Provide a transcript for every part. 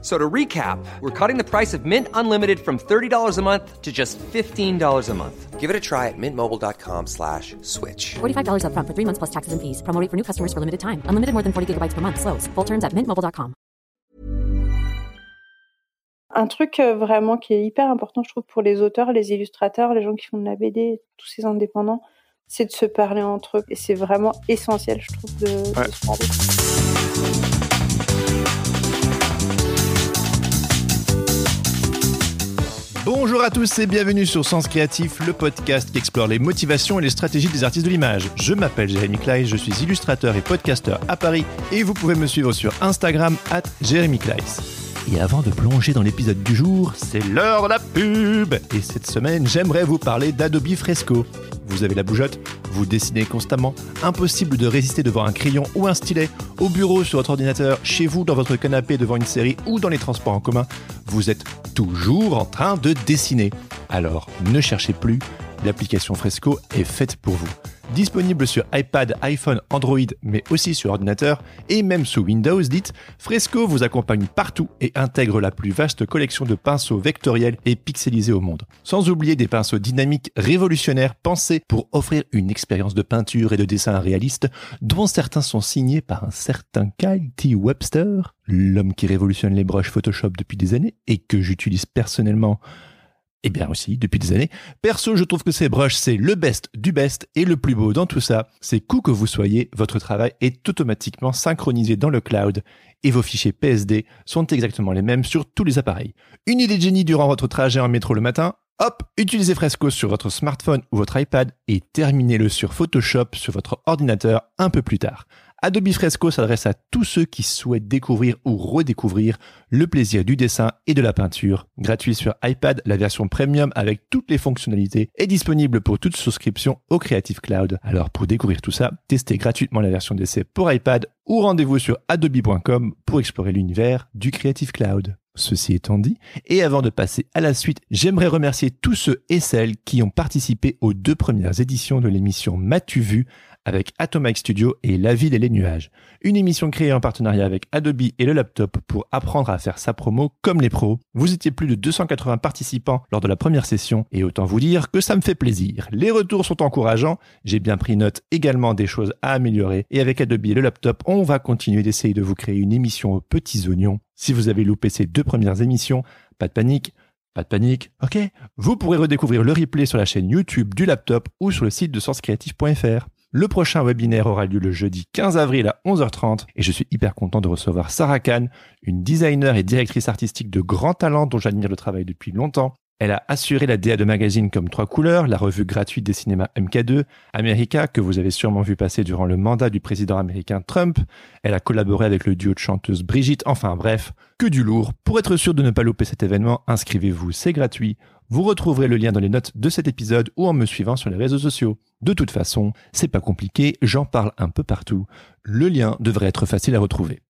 So to recap, we're cutting the price of Mint Unlimited from $30 a month to just $15 a month. Give it a try at mintmobile.com slash switch. $45 upfront for three months plus taxes and fees. Promo rate for new customers for limited time. Unlimited more than 40 gigabytes per month. Slows. Full terms at mintmobile.com. Un truc euh, vraiment qui est hyper important, je trouve, pour les auteurs, les illustrateurs, les gens qui font de la BD, tous ces indépendants, c'est de se parler entre eux. Et c'est vraiment essentiel, je trouve, de, de se parler. Bonjour à tous et bienvenue sur Sens Créatif, le podcast qui explore les motivations et les stratégies des artistes de l'image. Je m'appelle Jérémy Kleiss, je suis illustrateur et podcasteur à Paris et vous pouvez me suivre sur Instagram at Jérémy Kleiss. Et avant de plonger dans l'épisode du jour, c'est l'heure de la pub Et cette semaine, j'aimerais vous parler d'Adobe Fresco. Vous avez la bougeotte, vous dessinez constamment, impossible de résister devant un crayon ou un stylet, au bureau, sur votre ordinateur, chez vous, dans votre canapé, devant une série ou dans les transports en commun, vous êtes toujours en train de dessiner. Alors, ne cherchez plus, l'application Fresco est faite pour vous. Disponible sur iPad, iPhone, Android, mais aussi sur ordinateur et même sous Windows, dites, Fresco vous accompagne partout et intègre la plus vaste collection de pinceaux vectoriels et pixelisés au monde. Sans oublier des pinceaux dynamiques révolutionnaires pensés pour offrir une expérience de peinture et de dessin réaliste dont certains sont signés par un certain Kyle T. Webster, l'homme qui révolutionne les brushes Photoshop depuis des années et que j'utilise personnellement eh bien aussi, depuis des années. Perso, je trouve que ces brushes, c'est le best du best et le plus beau dans tout ça, c'est qu'où que vous soyez, votre travail est automatiquement synchronisé dans le cloud et vos fichiers PSD sont exactement les mêmes sur tous les appareils. Une idée de génie durant votre trajet en métro le matin Hop, utilisez Fresco sur votre smartphone ou votre iPad et terminez-le sur Photoshop sur votre ordinateur un peu plus tard. Adobe Fresco s'adresse à tous ceux qui souhaitent découvrir ou redécouvrir le plaisir du dessin et de la peinture. Gratuit sur iPad, la version premium avec toutes les fonctionnalités est disponible pour toute souscription au Creative Cloud. Alors pour découvrir tout ça, testez gratuitement la version d'essai pour iPad ou rendez-vous sur adobe.com pour explorer l'univers du Creative Cloud. Ceci étant dit, et avant de passer à la suite, j'aimerais remercier tous ceux et celles qui ont participé aux deux premières éditions de l'émission M'as-tu vu? Avec Atomic Studio et La Ville et les Nuages. Une émission créée en partenariat avec Adobe et le laptop pour apprendre à faire sa promo comme les pros. Vous étiez plus de 280 participants lors de la première session et autant vous dire que ça me fait plaisir. Les retours sont encourageants, j'ai bien pris note également des choses à améliorer et avec Adobe et le laptop, on va continuer d'essayer de vous créer une émission aux petits oignons. Si vous avez loupé ces deux premières émissions, pas de panique, pas de panique, ok? Vous pourrez redécouvrir le replay sur la chaîne YouTube du laptop ou sur le site de senscreative.fr. Le prochain webinaire aura lieu le jeudi 15 avril à 11h30 et je suis hyper content de recevoir Sarah Kahn, une designer et directrice artistique de grand talent dont j'admire le travail depuis longtemps. Elle a assuré la DA de magazine comme Trois Couleurs, la revue gratuite des cinémas MK2, America, que vous avez sûrement vu passer durant le mandat du président américain Trump. Elle a collaboré avec le duo de chanteuses Brigitte, enfin bref, que du lourd. Pour être sûr de ne pas louper cet événement, inscrivez-vous, c'est gratuit. Vous retrouverez le lien dans les notes de cet épisode ou en me suivant sur les réseaux sociaux. De toute façon, c'est pas compliqué, j'en parle un peu partout. Le lien devrait être facile à retrouver.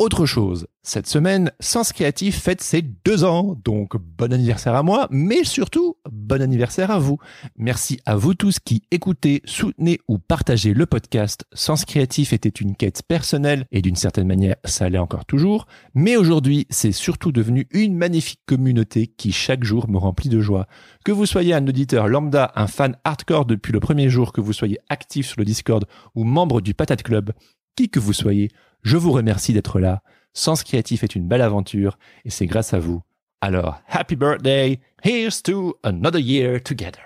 Autre chose, cette semaine, Sens Créatif fête ses deux ans, donc bon anniversaire à moi, mais surtout bon anniversaire à vous. Merci à vous tous qui écoutez, soutenez ou partagez le podcast. Sens Créatif était une quête personnelle et d'une certaine manière, ça l'est encore toujours, mais aujourd'hui, c'est surtout devenu une magnifique communauté qui chaque jour me remplit de joie. Que vous soyez un auditeur lambda, un fan hardcore depuis le premier jour, que vous soyez actif sur le Discord ou membre du Patate Club, qui que vous soyez, je vous remercie d'être là. Sens Créatif est une belle aventure et c'est grâce à vous. Alors, happy birthday! Here's to another year together.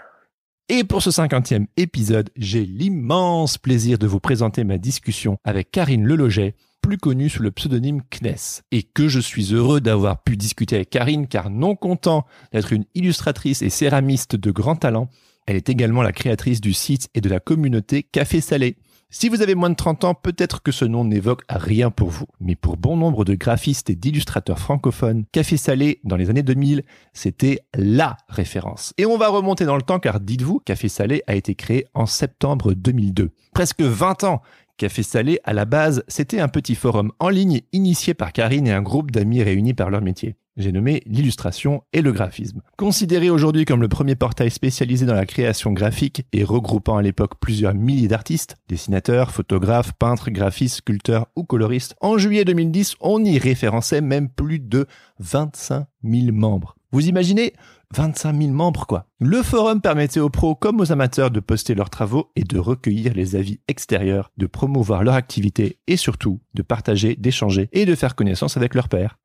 Et pour ce cinquantième épisode, j'ai l'immense plaisir de vous présenter ma discussion avec Karine Leloget, plus connue sous le pseudonyme Kness, et que je suis heureux d'avoir pu discuter avec Karine car non content d'être une illustratrice et céramiste de grand talent, elle est également la créatrice du site et de la communauté Café Salé, si vous avez moins de 30 ans, peut-être que ce nom n'évoque rien pour vous. Mais pour bon nombre de graphistes et d'illustrateurs francophones, Café Salé, dans les années 2000, c'était LA référence. Et on va remonter dans le temps car dites-vous, Café Salé a été créé en septembre 2002. Presque 20 ans Café Salé, à la base, c'était un petit forum en ligne initié par Karine et un groupe d'amis réunis par leur métier. J'ai nommé l'illustration et le graphisme. Considéré aujourd'hui comme le premier portail spécialisé dans la création graphique et regroupant à l'époque plusieurs milliers d'artistes, dessinateurs, photographes, peintres, graphistes, sculpteurs ou coloristes, en juillet 2010, on y référençait même plus de 25 000 membres. Vous imaginez? 25 000 membres quoi. Le forum permettait aux pros comme aux amateurs de poster leurs travaux et de recueillir les avis extérieurs, de promouvoir leur activité et surtout de partager, d'échanger et de faire connaissance avec leurs pairs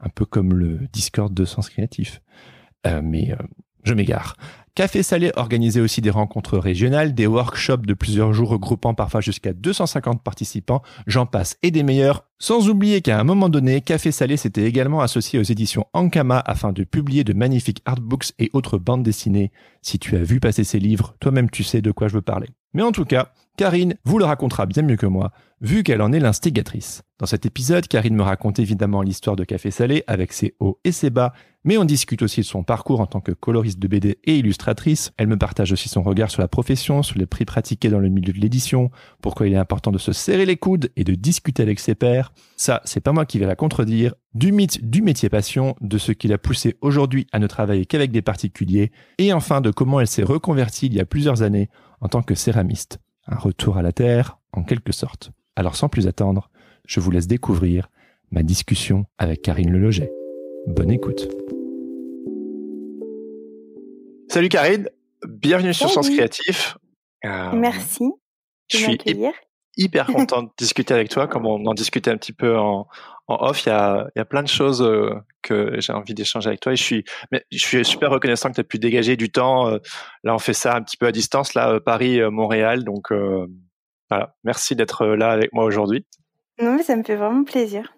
un peu comme le Discord de Sens Créatif. Euh, mais euh, je m'égare. Café Salé organisait aussi des rencontres régionales, des workshops de plusieurs jours regroupant parfois jusqu'à 250 participants, j'en passe et des meilleurs. Sans oublier qu'à un moment donné, Café Salé s'était également associé aux éditions Ankama afin de publier de magnifiques artbooks et autres bandes dessinées. Si tu as vu passer ces livres, toi-même tu sais de quoi je veux parler. Mais en tout cas, Karine vous le racontera bien mieux que moi, vu qu'elle en est l'instigatrice. Dans cet épisode, Karine me raconte évidemment l'histoire de Café Salé avec ses hauts et ses bas, mais on discute aussi de son parcours en tant que coloriste de BD et illustratrice. Elle me partage aussi son regard sur la profession, sur les prix pratiqués dans le milieu de l'édition, pourquoi il est important de se serrer les coudes et de discuter avec ses pairs. Ça, c'est pas moi qui vais la contredire. Du mythe du métier passion, de ce qui l'a poussé aujourd'hui à ne travailler qu'avec des particuliers, et enfin de comment elle s'est reconvertie il y a plusieurs années en tant que céramiste un retour à la Terre en quelque sorte. Alors sans plus attendre, je vous laisse découvrir ma discussion avec Karine Leloget. Bonne écoute. Salut Karine, bienvenue sur Sens Créatif. Euh, Merci. Je suis hyper content de discuter avec toi, comme on en discutait un petit peu en, off. Il y, a, il y a plein de choses euh, que j'ai envie d'échanger avec toi et je suis, mais je suis super reconnaissant que tu aies pu dégager du temps. Euh, là, on fait ça un petit peu à distance, là, euh, Paris, Montréal. Donc, voilà. Merci d'être là avec moi aujourd'hui. Non, mais ça me fait vraiment plaisir.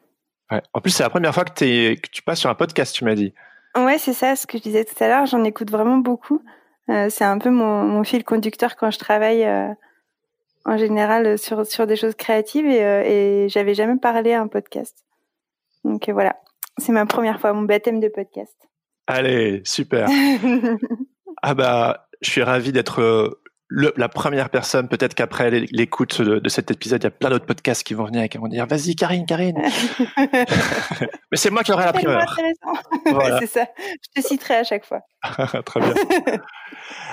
Ouais. En plus, c'est la première fois que, es, que tu passes sur un podcast, tu m'as dit. Ouais, c'est ça, ce que je disais tout à l'heure. J'en écoute vraiment beaucoup. c'est un peu mon, mon, fil conducteur quand je travaille en général euh, sur, sur des choses créatives et, euh, et j'avais jamais parlé à un podcast. Donc euh, voilà, c'est ma première fois, mon baptême de podcast. Allez, super. ah bah, je suis ravi d'être la première personne, peut-être qu'après l'écoute de, cet épisode, il y a plein d'autres podcasts qui vont venir et qui vont dire Vas-y, Karine, Karine. Mais c'est moi qui aurai la primeur. Voilà. c'est ça. Je te citerai à chaque fois. Très bien.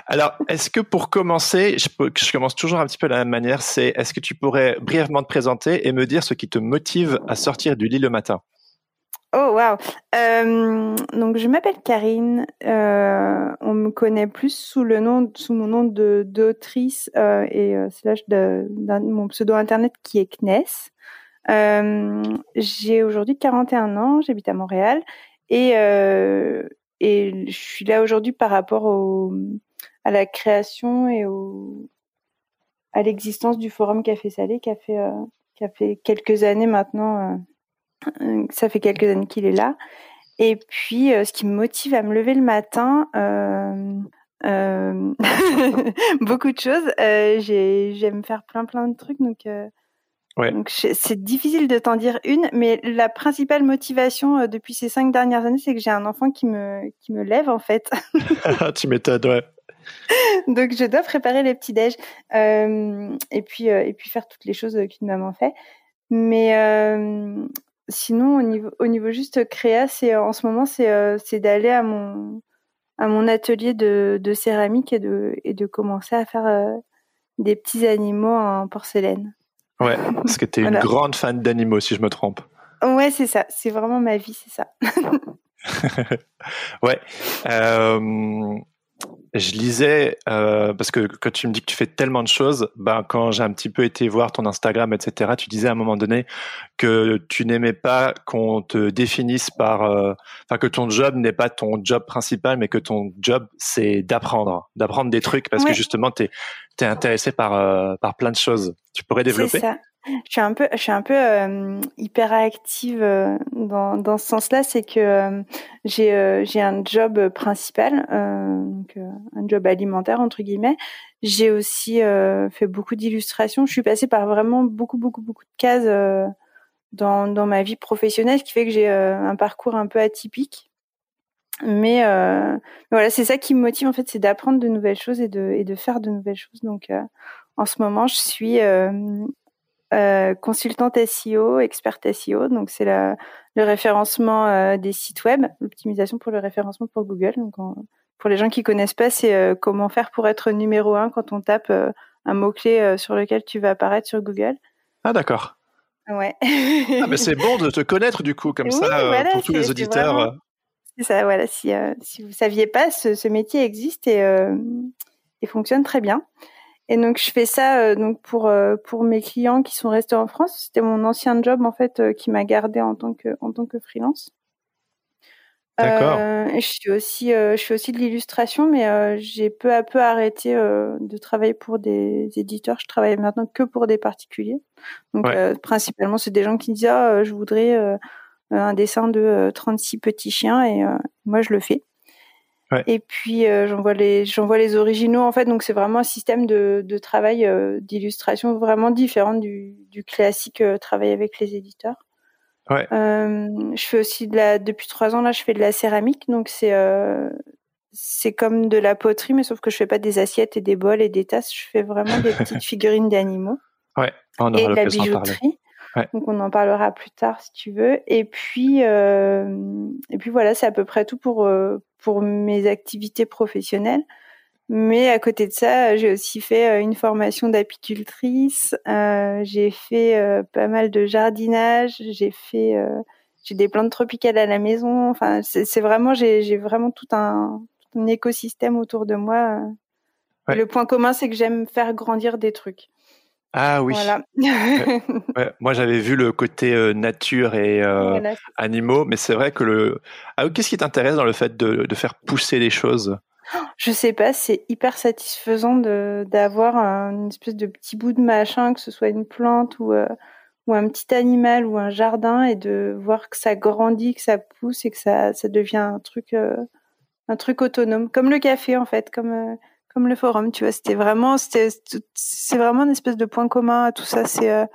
Alors, est-ce que pour commencer, je, je, commence toujours un petit peu de la même manière, c'est est-ce que tu pourrais brièvement te présenter et me dire ce qui te motive à sortir du lit le matin? Oh wow. Euh, donc je m'appelle Karine. Euh, on me connaît plus sous le nom, sous mon nom de d'autrice euh, et euh, slash mon pseudo internet qui est Kness. J'ai aujourd'hui 41 ans. J'habite à Montréal et et je suis là aujourd'hui par rapport à la création et à l'existence du forum Café Salé qui a fait qui a fait quelques années maintenant ça fait quelques années qu'il est là. Et puis, euh, ce qui me motive à me lever le matin, euh, beaucoup de choses. J'aime faire plein plein de trucs, donc, ouais. c'est difficile de t'en dire une. Mais la principale motivation depuis ces cinq dernières années, c'est que j'ai un enfant qui me qui me lève en fait. tu m'étonnes, ouais. donc je dois préparer les petits déj et puis et puis faire toutes les choses qu'une maman fait. Mais sinon, au niveau, au niveau juste créa, c'est en ce moment, c'est euh, d'aller à mon à mon atelier de, de céramique et de et de commencer à faire euh, des petits animaux en porcelaine. Ouais, parce que tu es une grande fan d'animaux, si je me trompe. Ouais, c'est ça. C'est vraiment ma vie, c'est ça. ouais. Euh, je lisais euh, parce que quand tu me dis que tu fais tellement de choses, ben quand j'ai un petit peu été voir ton Instagram, etc. Tu disais à un moment donné que tu n'aimais pas qu'on te définisse par, euh, enfin que ton job n'est pas ton job principal, mais que ton job c'est d'apprendre, d'apprendre des trucs parce que justement tu es, intéressé par euh, par plein de choses. Tu pourrais développer? ça. Je suis un peu, je suis un peu euh, hyper active euh, dans, dans ce sens-là, c'est que euh, j'ai j'ai un job principal, donc un job alimentaire entre guillemets. J'ai aussi fait beaucoup d'illustrations. Je suis passée par vraiment beaucoup beaucoup beaucoup de cases dans dans ma vie professionnelle, ce qui fait que j'ai un parcours un peu atypique. Mais voilà, c'est ça qui me motive en fait, c'est d'apprendre de nouvelles choses et de et de faire de nouvelles choses. Donc en ce moment, je suis consultante SEO, experte SEO. Donc c'est le référencement des sites web, l'optimisation pour le référencement pour Google. Donc pour les gens qui connaissent pas, c'est comment faire pour être numéro un quand on tape un mot clé sur lequel tu vas apparaître sur Google. Ah d'accord. Ouais. ah, mais c'est bon de te connaître du coup, comme ça, pour tous les auditeurs. Ça, voilà. Si, si vous saviez pas, ce, ce métier existe et, et fonctionne très bien. Et donc je fais ça euh, donc pour euh, pour mes clients qui sont restés en France. C'était mon ancien job en fait euh, qui m'a gardé en tant que en tant que freelance. D'accord. je suis aussi je fais aussi de l'illustration, mais j'ai peu à peu arrêté de travailler pour des éditeurs. Je travaille maintenant que pour des particuliers. Donc principalement c'est des gens qui disent ah je voudrais un dessin de 36 petits chiens et moi je le fais. Et puis euh, j'envoie les j'envoie les originaux en fait donc c'est vraiment un système de, de travail euh, d'illustration vraiment différent du, du classique euh, travail avec les éditeurs. Ouais. je fais aussi de la depuis trois ans là je fais de la céramique donc c'est c'est comme de la poterie mais sauf que je fais pas des assiettes et des bols et des tasses je fais vraiment des petites figurines d'animaux. Ouais. On et de la bijouterie. Donc on en parlera plus tard si tu veux. Et puis euh, et puis voilà, c'est à peu près tout pour euh, pour mes activités professionnelles. Mais à côté de ça, j'ai aussi fait euh, une formation d'apicultrice. Euh, j'ai fait euh, pas mal de jardinage. J'ai fait j'ai des plantes tropicales à la maison. Enfin, c'est vraiment j'ai j'ai vraiment tout un, tout un écosystème autour de moi. Le point commun, c'est que j'aime faire grandir des trucs. Ah oui. Moi, j'avais vu le côté euh, nature et euh, animaux, mais c'est vrai que le. Ah, qu'est-ce qui t'intéresse dans le fait de, de, faire pousser les choses? Je sais pas, c'est hyper satisfaisant d'avoir une espèce de petit bout de machin, que ce soit une plante ou euh, ou un petit animal ou un jardin, et de voir que ça grandit, que ça pousse et que ça ça devient un truc un truc autonome, comme le café en fait, comme comme le forum, tu vois. C'était vraiment, c'était, c'est vraiment une espèce de point commun à tout ça. C'est euh,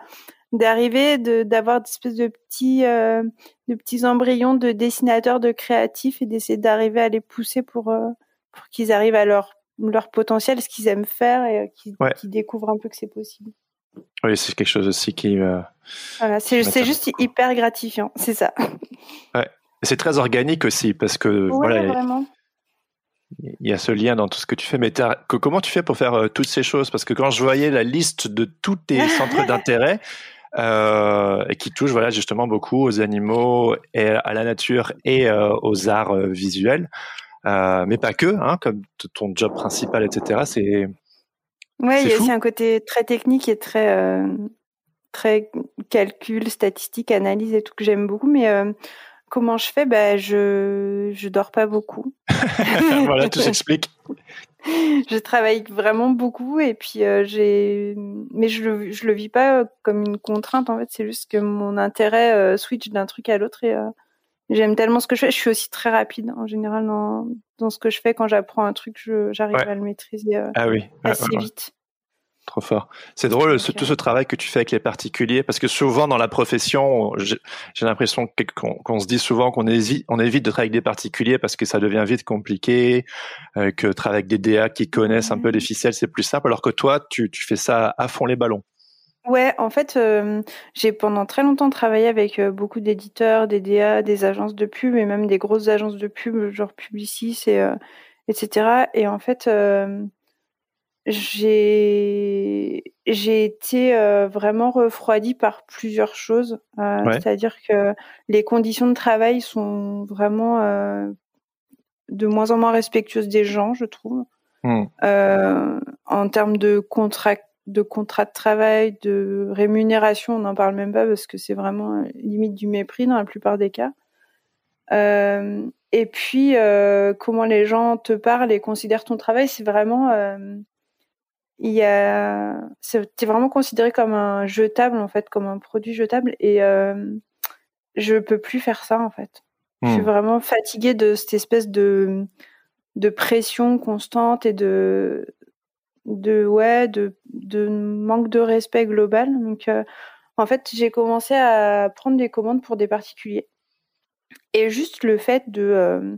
d'arriver, de, d'avoir des espèces de petits, euh, de petits embryons de dessinateurs, de créatifs et d'essayer d'arriver à les pousser pour, euh, pour qu'ils arrivent à leur, leur potentiel, ce qu'ils aiment faire et qu'ils, découvrent un peu que c'est possible. Oui, c'est quelque chose aussi qui. voilà, c'est, c'est juste hyper gratifiant, c'est ça. Ouais. C'est très organique aussi parce que voilà, vraiment il y a ce lien dans tout ce que tu fais. Mais que, comment tu fais pour faire euh, toutes ces choses? Parce que quand je voyais la liste de tous tes centres d'intérêt, euh, et qui touchent voilà justement beaucoup aux animaux et à la nature et euh, aux arts visuels, mais pas que, hein, comme ton job principal, etc. C'est ouais, il y a aussi un côté très technique et très très calcul, statistique, analyse et tout que j'aime beaucoup, mais Comment je fais? Ben, je je dors pas beaucoup. voilà, tout s'explique. je travaille vraiment beaucoup et puis euh, j'ai mais je le je le vis pas comme une contrainte en fait, c'est juste que mon intérêt euh, switch d'un truc à l'autre et euh, j'aime tellement ce que je fais, je suis aussi très rapide en général dans dans ce que je fais quand j'apprends un truc, j'arrive à le maîtriser ah oui. assez vite. Trop fort. C'est drôle tout ce travail que tu fais avec les particuliers parce que souvent dans la profession, j'ai l'impression qu'on se dit souvent qu'on évite, on évite de travailler avec des particuliers parce que ça devient vite compliqué, euh, que travailler avec des DA qui connaissent un peu les ficelles c'est plus simple. Alors que toi, tu, tu fais ça à fond les ballons. Ouais, en fait, euh, j'ai pendant très longtemps travaillé avec euh, beaucoup d'éditeurs, des DA, des agences de pub et même des grosses agences de pub, genre Publicis et etc. Et en fait j'ai j'ai été euh, vraiment refroidie par plusieurs choses. Euh, c'est-à-dire que les conditions de travail sont vraiment euh, de moins en moins respectueuses des gens, je trouve. Mmh. en termes de contrat de contrat de travail, de rémunération, on n'en parle même pas parce que c'est vraiment limite du mépris dans la plupart des cas. et puis, comment les gens te parlent et considèrent ton travail, c'est vraiment il y a c'était vraiment considéré comme un jetable en fait comme un produit jetable et euh, je peux plus faire ça en fait. Je suis hmm. vraiment fatiguée de cette espèce de de pression constante et de de ouais de de manque de respect global. Donc euh, en fait j'ai commencé à prendre des commandes pour des particuliers. Et juste le fait de euh,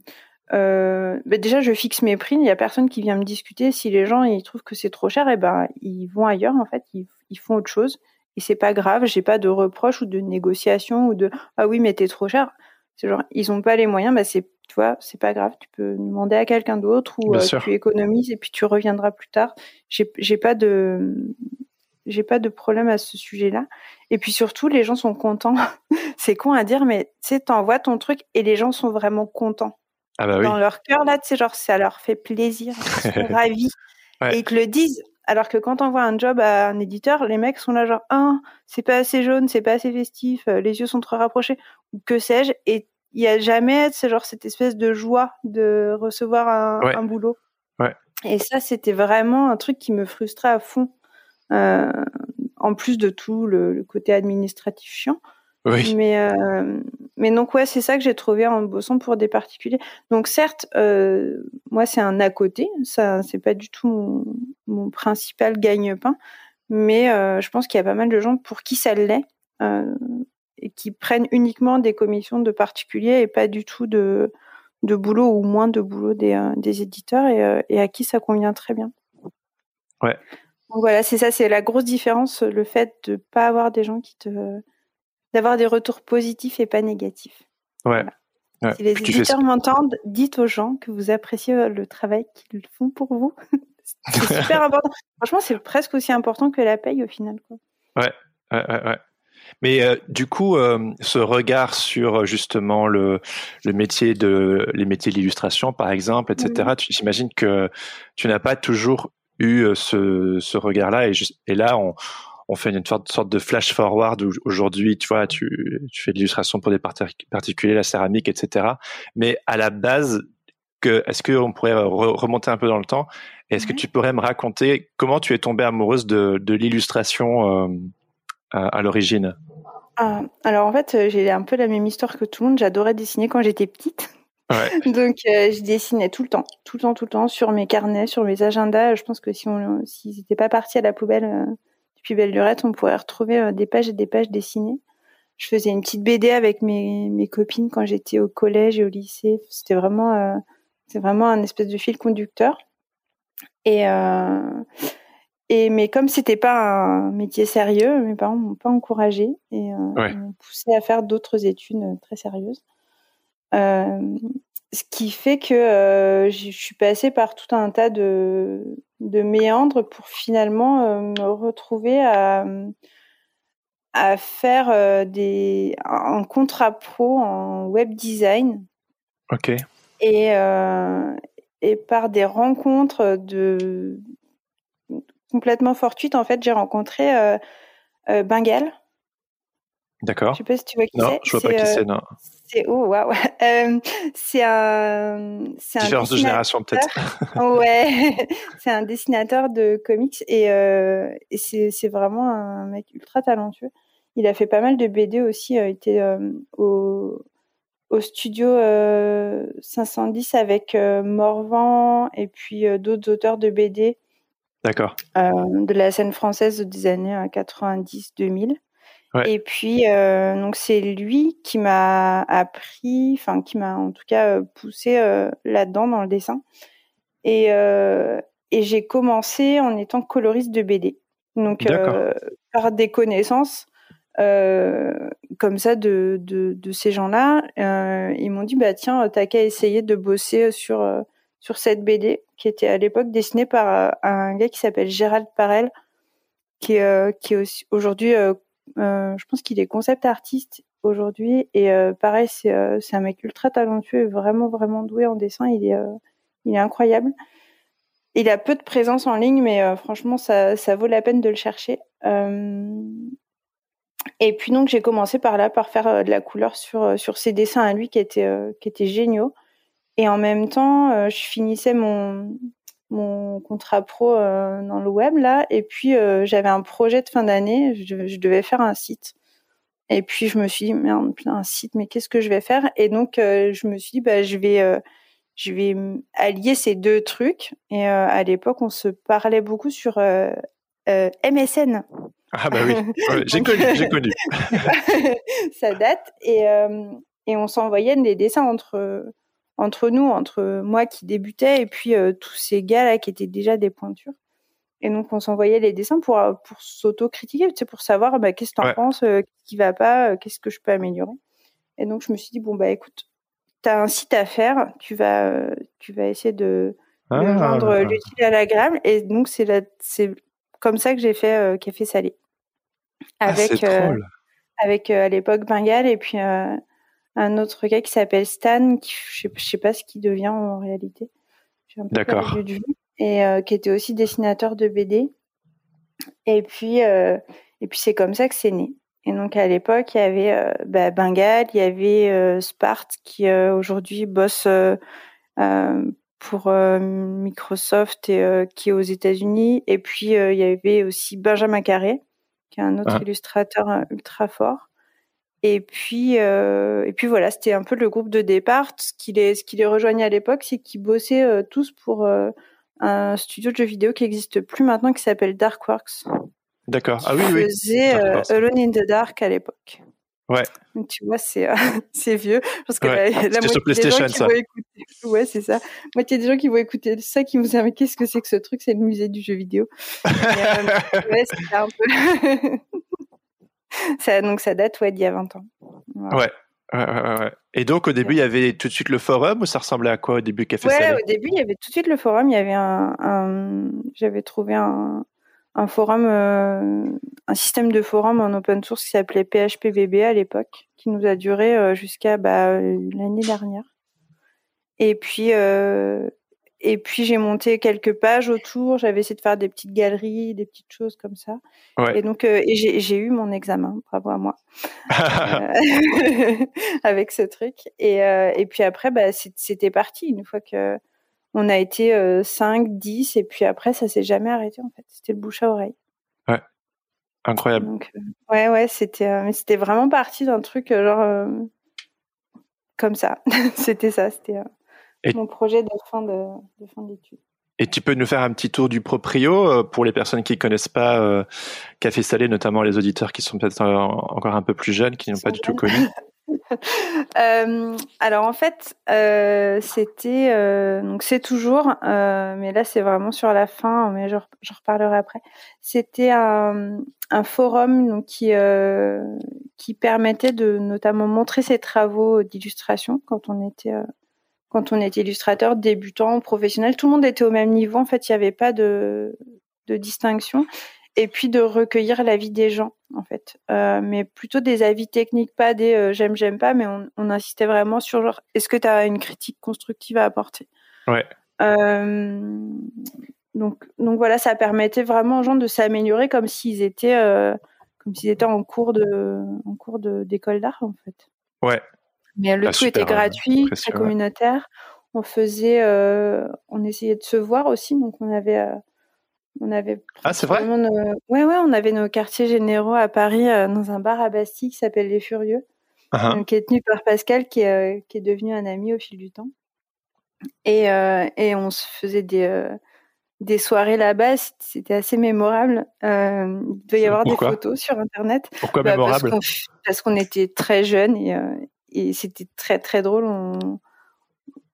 euh, bah déjà, je fixe mes prix. Il y a personne qui vient me discuter. Si les gens ils trouvent que c'est trop cher, et eh ben ils vont ailleurs. En fait, ils, ils font autre chose. et c'est pas grave, j'ai pas de reproches ou de négociations ou de ah oui mais t'es trop cher. C'est genre ils ont pas les moyens, bah c'est tu vois c'est pas grave, tu peux demander à quelqu'un d'autre ou euh, tu économises et puis tu reviendras plus tard. J'ai j'ai pas de j'ai pas de problème à ce sujet-là. Et puis surtout, les gens sont contents. c'est con à dire, mais tu sais, t'envoies ton truc et les gens sont vraiment contents. Ah bah oui. Dans leur cœur, là, tu sais, genre, ça leur fait plaisir. Ils sont ravis. Et ils te le disent. Alors que quand on voit un job à un éditeur, les mecs sont là genre, ah, c'est pas assez jaune, c'est pas assez festif, euh, les yeux sont trop rapprochés, ou que sais-je. Et il y a jamais, genre cette espèce de joie de recevoir un, un boulot. Ouais. Et ça, c'était vraiment un truc qui me frustrait à fond. Euh, en plus de tout le, côté administratif chiant. Oui. Mais, euh, mais donc, ouais, c'est ça que j'ai trouvé en bossant pour des particuliers. Donc, certes, euh, moi, c'est un à côté. Ça, c'est pas du tout mon, principal gagne-pain. Mais je pense qu'il y a pas mal de gens pour qui ça l'est. et qui prennent uniquement des commissions de particuliers et pas du tout de, de boulot ou moins de boulot des, des éditeurs et, et à qui ça convient très bien. Ouais. Donc voilà, c'est ça, c'est la grosse différence, le fait de pas avoir des gens qui te, d'avoir des retours positifs et pas négatifs. Ouais. Si les éditeurs m'entendent, dites aux gens que vous appréciez euh, le travail qu'ils font pour vous. c'est super important. Franchement, c'est presque aussi important que la paye au final. Quoi. Ouais, ouais, ouais. Mais euh, du coup, euh, ce regard sur justement le, le métier de les métiers de l'illustration, par exemple, etc. Tu j'imagine que tu n'as pas toujours eu ce, ce regard-là. Et, et, là, on, on fait une sorte de flash forward où aujourd'hui, tu vois, tu, tu fais de l'illustration pour des particuliers, la céramique, etc. Mais à la base, que, est-ce qu'on pourrait remonter un peu dans le temps? Est-ce que tu pourrais me raconter comment tu es tombée amoureuse de, de l'illustration euh, à, à l'origine? Ah, Alors en fait, j'ai un peu la même histoire que tout le monde. J'adorais dessiner quand j'étais petite. Donc, euh, je dessinais tout le temps, tout le temps, tout le temps sur mes carnets, sur mes agendas. Je pense que si on, s'ils n'étaient pas partis à la poubelle euh, depuis belle lurette, on pourrait retrouver euh, des pages et des pages dessinées. Je faisais une petite BD avec mes, mes copines quand j'étais au collège et au lycée. C'était vraiment, c'est vraiment un espèce de fil conducteur. Et, et mais comme c'était pas un métier sérieux, mes parents m'ont pas encouragé et m'ont poussé à faire d'autres études très sérieuses. Euh, ce qui fait que euh, je suis passée par tout un tas de, de méandres pour finalement euh, me retrouver à, à faire des, un contrat pro en web design. Ok. Et, et par des rencontres de complètement fortuites, en fait, j'ai rencontré Bengal. D'accord. Je sais pas si tu vois qui c'est. Non, je vois pas qui c'est, non c'est oh waouh, euh, c'est un, c'est un différence de génération peut-être. ouais, c'est un dessinateur de comics et, euh, et c'est, c'est vraiment un mec ultra talentueux. Il a fait pas mal de BD aussi. Euh, il était euh, au au studio 510 avec Morvan et puis d'autres auteurs de BD. D'accord. de la scène française des années 90-2000. Et puis, euh, donc c'est lui qui m'a appris, enfin qui m'a en tout cas euh, poussé euh, là-dedans dans le dessin. Et, et j'ai commencé en étant coloriste de BD. Donc par des connaissances comme ça de, de, de ces gens-là, ils m'ont dit bah tiens t'as qu'à essayer de bosser sur sur cette BD qui était à l'époque dessinée par un gars qui s'appelle Gérald Parel, qui, qui est aujourd'hui euh, je pense qu'il est concept artiste aujourd'hui et euh, pareil c'est euh, c'est un mec ultra talentueux, vraiment vraiment doué en dessin. Il est incroyable. Il a peu de présence en ligne, mais franchement ça vaut la peine de le chercher. Et puis donc j'ai commencé par là, par faire de la couleur sur ses dessins à lui qui qui étaient géniaux. Et en même temps, je finissais mon mon contrat pro euh, dans le web là. Et puis euh, j'avais un projet de fin d'année. Je, devais faire un site. Et puis je me suis dit merde un site mais qu'est-ce que je vais faire? Et donc euh, je me suis dit bah je vais je vais allier ces deux trucs. Et à l'époque on se parlait beaucoup sur MSN ah bah oui. J'ai connu j'ai connu. Ça date. Et et on s'envoyait des dessins entre entre nous, entre moi qui débutais et puis euh, tous ces gars-là qui étaient déjà des pointures. Et donc, on s'envoyait les dessins pour, pour s'auto-critiquer, tu sais, pour savoir bah, qu'est-ce que tu en penses, qu'est-ce qui va pas, qu'est-ce que je peux améliorer. Et donc, je me suis dit, bon, bah écoute, tu as un site à faire, tu vas, tu vas essayer de, de Ah. rendre l'utile à l'agréable. Et donc, c'est la- c'est comme ça que j'ai fait euh, Café Salé. Ah, Avec, euh, drôle. avec euh, à l'époque Bengal et puis euh, un autre gars qui s'appelle Stan, qui je sais, je sais pas ce qu'il devient en réalité. D'accord. Et euh, qui était aussi dessinateur de BD. Et puis, euh, et puis c'est comme ça que c'est né. Et donc à l'époque, il y avait euh, bah, Bengal, il y avait euh, Sparte qui aujourd'hui bosse pour Microsoft et qui est aux États-Unis. Et puis il y avait aussi Benjamin Carré, qui est un autre Ah. illustrateur ultra fort. Et puis, euh, et puis voilà, c'était un peu le groupe de départ. Ce qui les, ce qui les rejoignait à l'époque, c'est qu'ils bossaient euh, tous pour euh, un studio de jeux vidéo qui n'existe plus maintenant, qui s'appelle Darkworks. D'accord. Ah oui, oui. faisait. Alone in the Dark à l'époque. Ouais. Donc tu vois, c'est c'est vieux parce que Ouais, la, la moitié des gens qui ça. vont écouter, ouais, c'est ça. Moitié des gens qui vont écouter ça, qui vont se dire mais qu'est-ce que c'est que ce truc? C'est le musée du jeu vidéo. Et, ouais, c'était un peu. ça, donc ça date ouais d'il y a 20 ans. Voilà. Ouais. Ouais, ouais, ouais, ouais. Et donc, au début, il y avait tout de suite le forum ou ça ressemblait à quoi au début Café Ouais, Salé? au début, il y avait tout de suite le forum. Il y avait un, un- j'avais trouvé un, un forum, euh, un système de forum en open source qui s'appelait PHPBB à l'époque, qui nous a duré euh, jusqu'à bah, l'année dernière. Et puis, euh, et puis j'ai monté quelques pages autour. J'avais essayé de faire des petites galeries, des petites choses comme ça. Ouais. Et donc, euh, et j'ai eu mon examen. Bravo à moi. Euh, avec ce truc. Et, euh, et puis après, bah, c'était parti. Une fois que on a été euh, 5, 10, et puis après, ça s'est jamais arrêté en fait. C'était le bouche à oreille. Incroyable. Donc, ouais, ouais, c'était c'était vraiment parti d'un truc genre comme ça. c'était ça, c'était Et- mon projet de fin de, de fin d'études. Et tu peux nous faire un petit tour du proprio euh, pour les personnes qui connaissent pas euh, Café Salé, notamment les auditeurs qui sont peut-être euh, encore un peu plus jeunes, qui n'ont pas du tout connu. Euh, alors en fait, euh, c'était donc c'est toujours, mais là c'est vraiment sur la fin, mais je, je reparlerai après. C'était un, un forum donc, qui qui permettait de notamment montrer ses travaux d'illustration quand on était quand on était illustrateur, débutant, professionnel. Tout le monde était au même niveau. En fait, il n'y avait pas de de distinction. Et puis de recueillir l'avis des gens, en fait, Euh, mais plutôt des avis techniques, pas des euh, j'aime, j'aime pas, mais on, on insistait vraiment sur genre est-ce que tu as une critique constructive à apporter? Ouais. Euh, donc, donc voilà, ça permettait vraiment aux gens de s'améliorer comme s'ils étaient, comme s'ils étaient en cours de, en cours d'école d'art en fait. Ouais. Mais le Ah, tout super, était euh, gratuit, très communautaire. On faisait, euh, on essayait de se voir aussi, donc on avait, euh, on avait. Ah, c'est vrai? nos- Ouais, ouais, on avait nos quartiers généraux à Paris euh, dans un bar à Bastille qui s'appelle Les Furieux, Ah, euh, qui est tenu par Pascal, qui est, qui est devenu un ami au fil du temps. Et, et on se faisait des, des soirées là-bas. C'était assez mémorable. Euh, il doit y avoir Pourquoi? des photos sur Internet. Pourquoi Bah, mémorable? parce qu'on était très jeunes et, euh, et c'était très très drôle. On...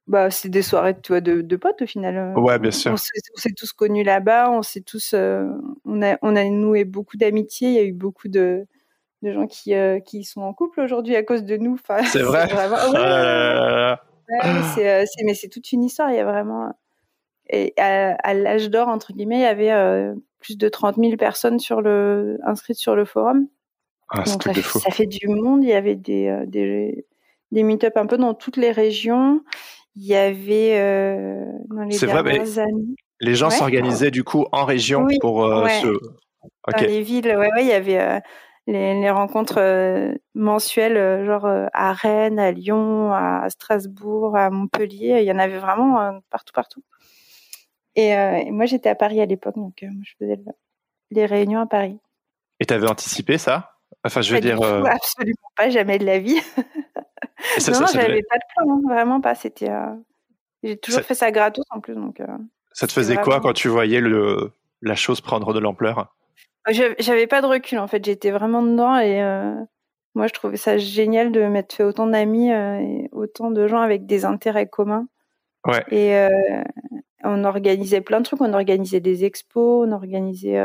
Bah, c'est des soirées tu vois, de, de potes au final. Euh, Ouais, bien sûr. On s'est tous connus là-bas, on s'est tous, euh, on a, on a noué beaucoup d'amitié. Il y a eu beaucoup de, de gens qui, euh, qui sont en couple aujourd'hui à cause de nous. Enfin, C'est vrai? vraiment- Ouais. Ouais, mais c'est toute une histoire. Il y a vraiment. Et à, à l'âge d'or, entre guillemets, il y avait euh, plus de 30 000 personnes sur le, inscrites sur le forum. Ah, Donc ça, fait du monde. Il y avait des, des, des meet-up un peu dans toutes les régions. Il y avait euh, dans les C'est vrai, dernières années. Les gens Ouais. s'organisaient du coup en région Oui, pour euh, ouais. Dans les villes, ouais, ouais, il y avait euh, les, les rencontres euh, mensuelles, genre à Rennes, à Lyon, à Strasbourg, à Montpellier. Il y en avait vraiment partout, partout. Et, et moi, j'étais à Paris à l'époque, donc je faisais le- les réunions à Paris. Et t'avais anticipé ça? Enfin, je veux Pas dire. euh, absolument pas, jamais de la vie. ça- non, devait- j'avais pas de plan, hein, vraiment pas. C'était, euh, j'ai toujours Ça- fait ça gratos en plus, donc. euh, Ça te faisait quoi quand tu voyais le, la chose prendre de l'ampleur? J'avais j'avais pas de recul en fait, j'étais vraiment dedans et euh, moi je trouvais ça génial de m'être fait autant d'amis et autant de gens avec des intérêts communs. Ouais. Et, on organisait plein de trucs. On organisait des expos, on organisait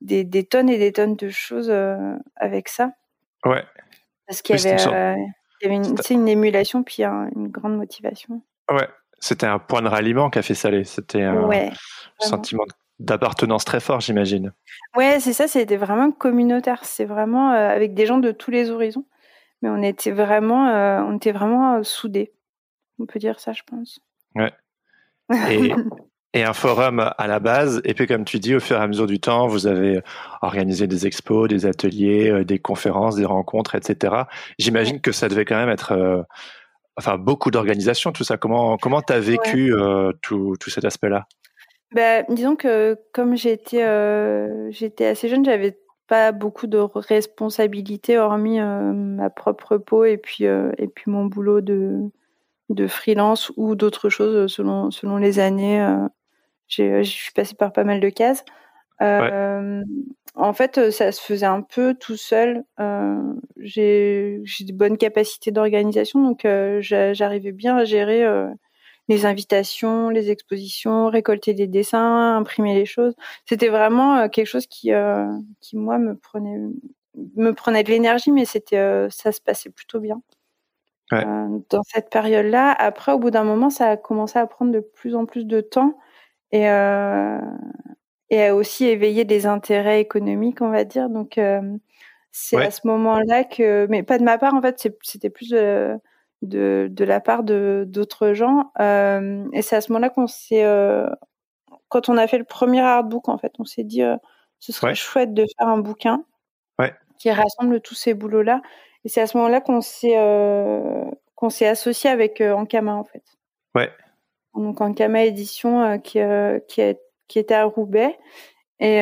des, des, tonnes et des tonnes de choses avec ça. Ouais. Parce qu'il y, y avait une, une émulation puis une grande motivation. Ouais, c'était un point de ralliement Café Salé. C'était un sentiment d'appartenance très fort, j'imagine. Ouais, c'est ça. C'était vraiment communautaire. C'est vraiment avec des gens de tous les horizons. Mais on était vraiment, on était vraiment soudés. On peut dire ça, je pense. Ouais. Et, et, un forum à la base. Et puis, comme tu dis, au fur et à mesure du temps, vous avez organisé des expos, des ateliers, euh, des conférences, des rencontres, etc. J'imagine que ça devait quand même être, euh, enfin, beaucoup d'organisation, tout ça. Comment comment t'as vécu euh, tout, tout cet aspect-là? Bah, disons que comme j'étais j'étais assez jeune, j'avais pas beaucoup de responsabilités hormis ma propre peau et puis et puis mon boulot de de freelance ou d'autres choses selon, selon les années. Euh, je suis passée par pas mal de cases. Euh, en fait, ça se faisait un peu tout seul. j'ai de bonnes capacités d'organisation, donc j'arrivais bien à gérer les invitations, les expositions, récolter des dessins, imprimer les choses. C'était vraiment quelque chose qui, qui moi, me prenait, me prenait de l'énergie, mais c'était, ça se passait plutôt bien. Euh, dans cette période-là. Après, au bout d'un moment, ça a commencé à prendre de plus en plus de temps et, euh, et à aussi éveiller des intérêts économiques, on va dire. Donc, euh, c'est à ce moment-là que, mais pas de ma part, en fait, c'était plus de, de, de, la part de d'autres gens. Euh, et c'est à ce moment-là qu'on s'est, euh, quand on a fait le premier artbook, en fait, on s'est dit, ce serait chouette de faire un bouquin qui rassemble tous ces boulots-là. Et c'est à ce moment-là qu'on s'est euh, qu'on s'est associé avec euh, Ankama en fait. Ouais. Donc Ankama Édition euh, qui qui, qui était à Roubaix et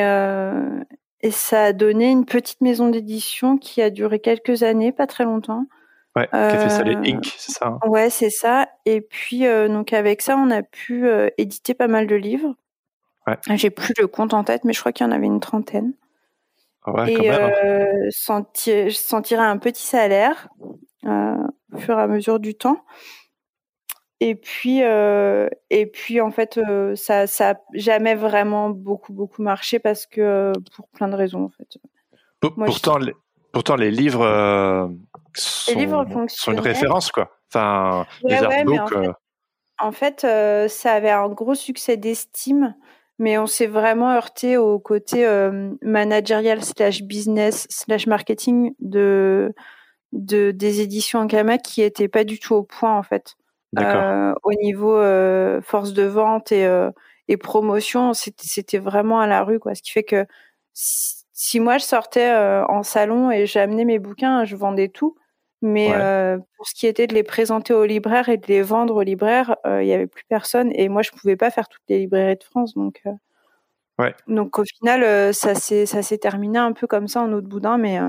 et ça a donné une petite maison d'édition qui a duré quelques années, pas très longtemps. Ouais, qui a fait ça les Inc, c'est ça. Hein ouais, c'est ça. Et puis donc avec ça, on a pu éditer pas mal de livres. Ouais. J'ai plus le compte en tête, mais je crois qu'il y en avait une trentaine. Ah et hein. euh, sentir, un petit salaire euh, au fur et à mesure du temps. Et puis, euh, et puis en fait, euh, ça, ça a jamais vraiment beaucoup, beaucoup marché parce que pour plein de raisons en fait. pourtant, les, pourtant, les livres, sont, les livres sont une référence quoi. Enfin, les en fait, ça avait un gros succès d'estime mais on s'est vraiment heurté au côté euh, managérial slash business slash marketing de, de des éditions Ankama qui étaient pas du tout au point en fait. Euh, au niveau euh, force de vente et, euh, et promotion, c'était vraiment à la rue quoi. Ce qui fait que si, moi je sortais euh, en salon et j'amenais mes bouquins, je vendais tout. Mais euh, pour ce qui était de les présenter aux libraires et de les vendre aux libraires, euh, il n'y avait plus personne. Et moi, je ne pouvais pas faire toutes les librairies de France. Donc, euh, ouais. donc au final, ça s'est terminé un peu comme ça en autre boudin. Mais,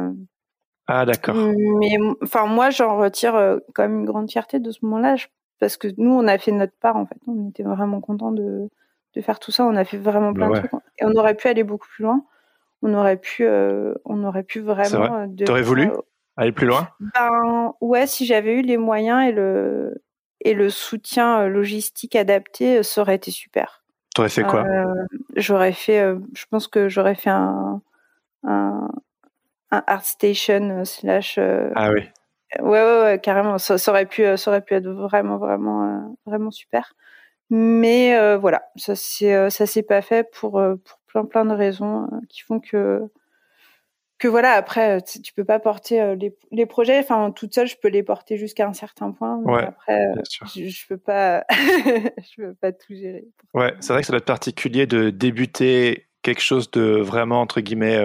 ah, d'accord. Mais enfin, moi, j'en retire quand même une grande fierté de ce moment-là. Parce que nous, on a fait notre part, en fait. On était vraiment contents de, de faire tout ça. On a fait vraiment plein de trucs. Et on aurait pu aller beaucoup plus loin. On aurait pu, on aurait pu vraiment. T'aurais voulu Aller plus loin? Ben ouais, si j'avais eu les moyens et le et le soutien euh, logistique adapté, euh, ça aurait été super. T'aurais fait quoi? Euh, J'aurais fait, je pense que j'aurais fait un, un, un ArtStation slash. ah oui. Ouais, ouais, ouais, carrément. Ça, ça, aurait pu, ça aurait pu être vraiment, vraiment, vraiment super. Mais voilà, ça c'est, ça s'est pas fait pour, pour plein, plein de raisons qui font que que voilà après tu peux pas porter euh, les, les, projets. Enfin toute seule je peux les porter jusqu'à un certain point mais après euh, je, je, peux pas je peux pas tout gérer ouais c'est vrai que ça doit être particulier de débuter quelque chose de vraiment entre guillemets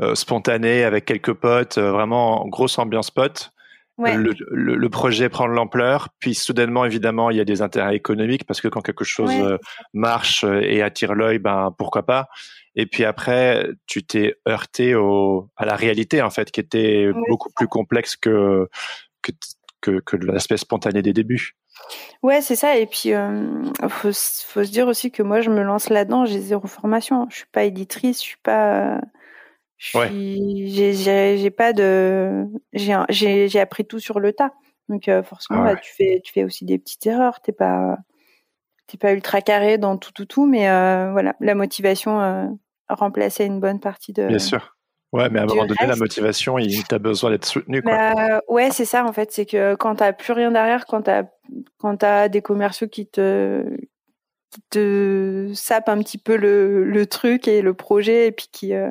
euh, spontané avec quelques potes vraiment grosse ambiance pote ouais. le, le, projet prend de l'ampleur puis soudainement évidemment il y a des intérêts économiques parce que quand quelque chose marche et attire l'œil ben pourquoi pas et puis après, tu t'es heurté au, à la réalité, en fait, qui était beaucoup plus complexe que, que, que, que l'aspect spontané des débuts. Ouais, c'est ça. Et puis, euh, faut, faut se dire aussi que moi, je me lance là-dedans, j'ai zéro formation. Je suis pas éditrice, je suis pas. J'ai pas de. J'ai appris tout sur le tas. Donc, euh, forcément, ah bah, tu, fais, tu fais aussi des petites erreurs. T'es pas pas ultra carré dans tout, tout, tout, mais voilà, la motivation remplaçait une bonne partie de. Bien sûr. Ouais, mais à un moment donné, la motivation, tu as besoin d'être soutenu. Quoi. Bah, ouais, c'est ça, en fait. C'est que quand tu plus rien derrière, quand tu as, quand as des commerciaux qui te, qui te sapent un petit peu le, le truc et le projet, et puis qui, euh,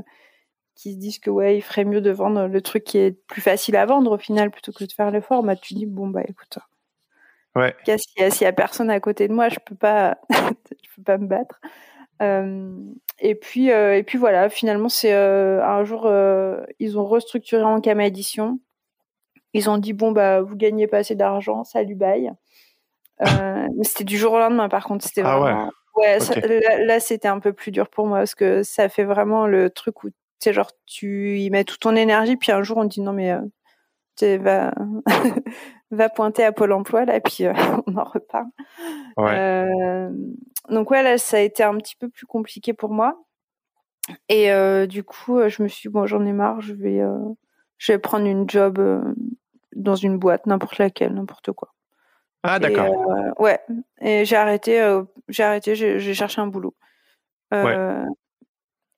qui se disent que ouais, il ferait mieux de vendre le truc qui est plus facile à vendre au final plutôt que de faire l'effort, bah, tu dis, bon, bah écoute. Ouais. S'il n'y a, a, personne à côté de moi, je peux pas, je peux pas me battre. Euh, et puis, euh, et puis voilà, finalement, c'est euh, un jour, ils ont restructuré en cam édition. Ils ont dit bon bah vous gagnez pas assez d'argent, salut bye. mais c'était du jour au lendemain par contre, c'était ah vraiment. Ouais, là, c'était un peu plus dur pour moi parce que ça fait vraiment le truc où tu genre tu y mets toute ton énergie puis un jour on dit non mais tu vas va pointer à Pôle Emploi là puis on en reparle. Ouais donc ouais, là, ça a été un petit peu plus compliqué pour moi. Et euh, du coup, euh, je me suis dit, bon, j'en ai marre, je vais, euh, je vais prendre une job dans une boîte, n'importe laquelle, n'importe quoi. Ah, d'accord. ouais, et j'ai arrêté, j'ai arrêté, j'ai cherché un boulot. ouais.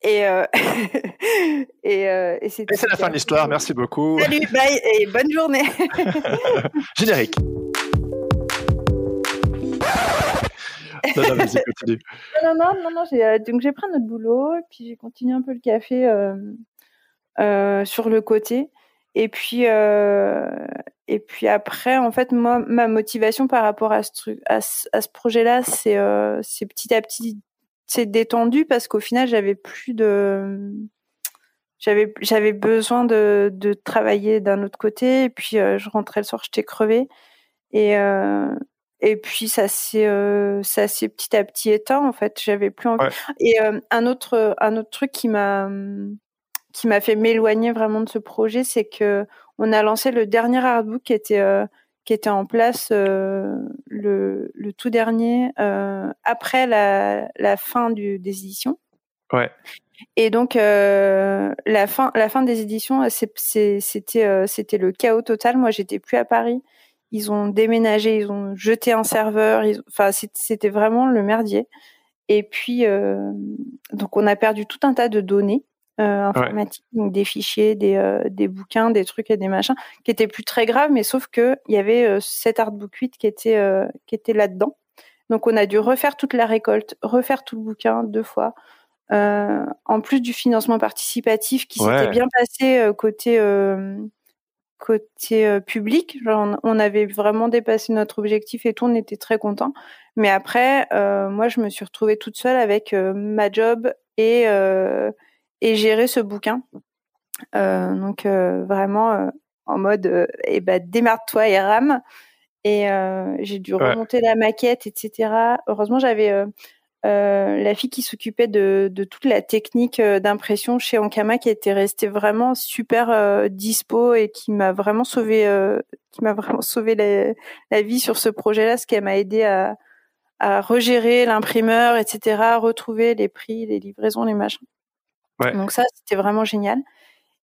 Et, et, et c'est la fin de l'histoire, merci beaucoup. Salut, bye et bonne journée. Générique. non, non, non, non, j'ai, euh, donc j'ai pris un autre boulot, puis j'ai continué un peu le café euh, euh, sur le côté. Et puis, et puis après, en fait, moi, ma motivation par rapport à ce truc, à ce, projet-là, c'est, c'est petit à petit, c'est détendu parce qu'au final, j'avais plus de, j'avais, j'avais besoin de, de travailler d'un autre côté. Et puis, je rentrais le soir, j'étais crevée. Et, et puis ça s'est euh, ça s'est petit à petit éteint en fait. J'avais plus envie. Et euh, un autre un autre truc qui m'a qui m'a fait m'éloigner vraiment de ce projet, c'est que on a lancé le dernier artbook qui était euh, qui était en place euh, le, le tout dernier après la, la fin du, des éditions. Ouais. Et donc la fin la fin des éditions, c'était c'était le chaos total. Moi, j'étais plus à Paris ils ont déménagé, ils ont jeté un serveur, enfin c'était vraiment le merdier. Et puis euh, donc on a perdu tout un tas de données euh, informatiques, des fichiers, des, euh, des bouquins, des trucs et des machins qui étaient plus très graves, mais sauf que il y avait euh, cet artbook 8 qui était euh, qui était là-dedans. Donc on a dû refaire toute la récolte, refaire tout le bouquin deux fois. en plus du financement participatif qui s'était bien passé côté côté euh, public. on, avait vraiment dépassé notre objectif et tout, on était très contents. Mais après, euh, moi, je me suis retrouvée toute seule avec euh, ma job et, et gérer ce bouquin. donc vraiment en mode, eh ben, démarre-toi et rame. Et j'ai dû remonter la maquette, etc. Heureusement, j'avais euh, la fille qui s'occupait de, de, toute la technique euh, d'impression chez Ankama qui était restée vraiment super euh, dispo et qui m'a vraiment sauvé qui m'a vraiment sauvé la, la, vie sur ce projet-là, ce qui m'a aidé à, à regérer l'imprimeur, etc., à retrouver les prix, les livraisons, les machins. Ouais. Donc ça, c'était vraiment génial.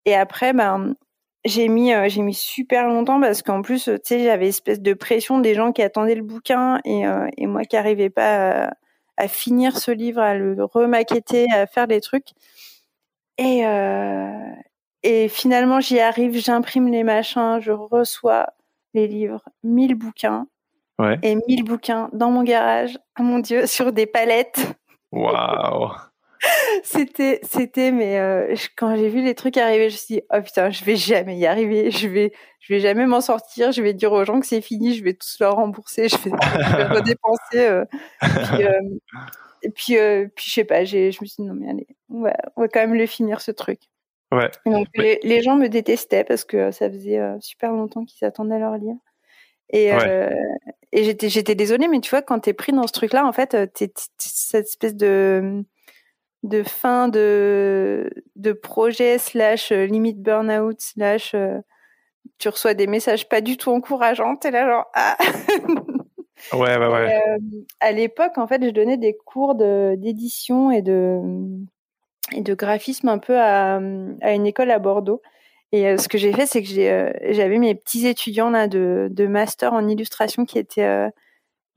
Et après, ben, j'ai mis j'ai mis super longtemps parce qu'en plus, tu sais, j'avais espèce de pression des gens qui attendaient le bouquin et, et moi qui arrivais pas à, à finir ce livre, à le remaqueter, à faire des trucs. Et, euh, et finalement, j'y arrive, j'imprime les machins, je reçois les livres, 1000 bouquins. Ouais. Et 1000 bouquins dans mon garage, oh mon Dieu, sur des palettes. Waouh c'était, c'était, mais euh, quand j'ai vu les trucs arriver, je me suis dit, oh putain, je vais jamais y arriver, je vais, je vais jamais m'en sortir, je vais dire aux gens que c'est fini, je vais tous leur rembourser, je vais, je vais redépenser. Euh, puis, euh, et puis, puis je sais pas, j'ai, je me suis dit, non mais allez, on va, on va quand même le finir ce truc. Ouais. Donc les, les, gens me détestaient parce que ça faisait super longtemps qu'ils attendaient leur livre. Et, ouais. et j'étais, j'étais désolée, mais tu vois, quand t'es pris dans ce truc-là, en fait, t'es, cette espèce de de fin de, de projet slash euh, limite burn-out slash euh, tu reçois des messages pas du tout encourageants t'es là genre ah. Ouais ouais ouais. Euh, à l'époque en fait je donnais des cours d'édition et de et de graphisme un peu à, à une école à Bordeaux. Et ce que j'ai fait c'est que j'ai j'avais mes petits étudiants là de, de master en illustration qui étaient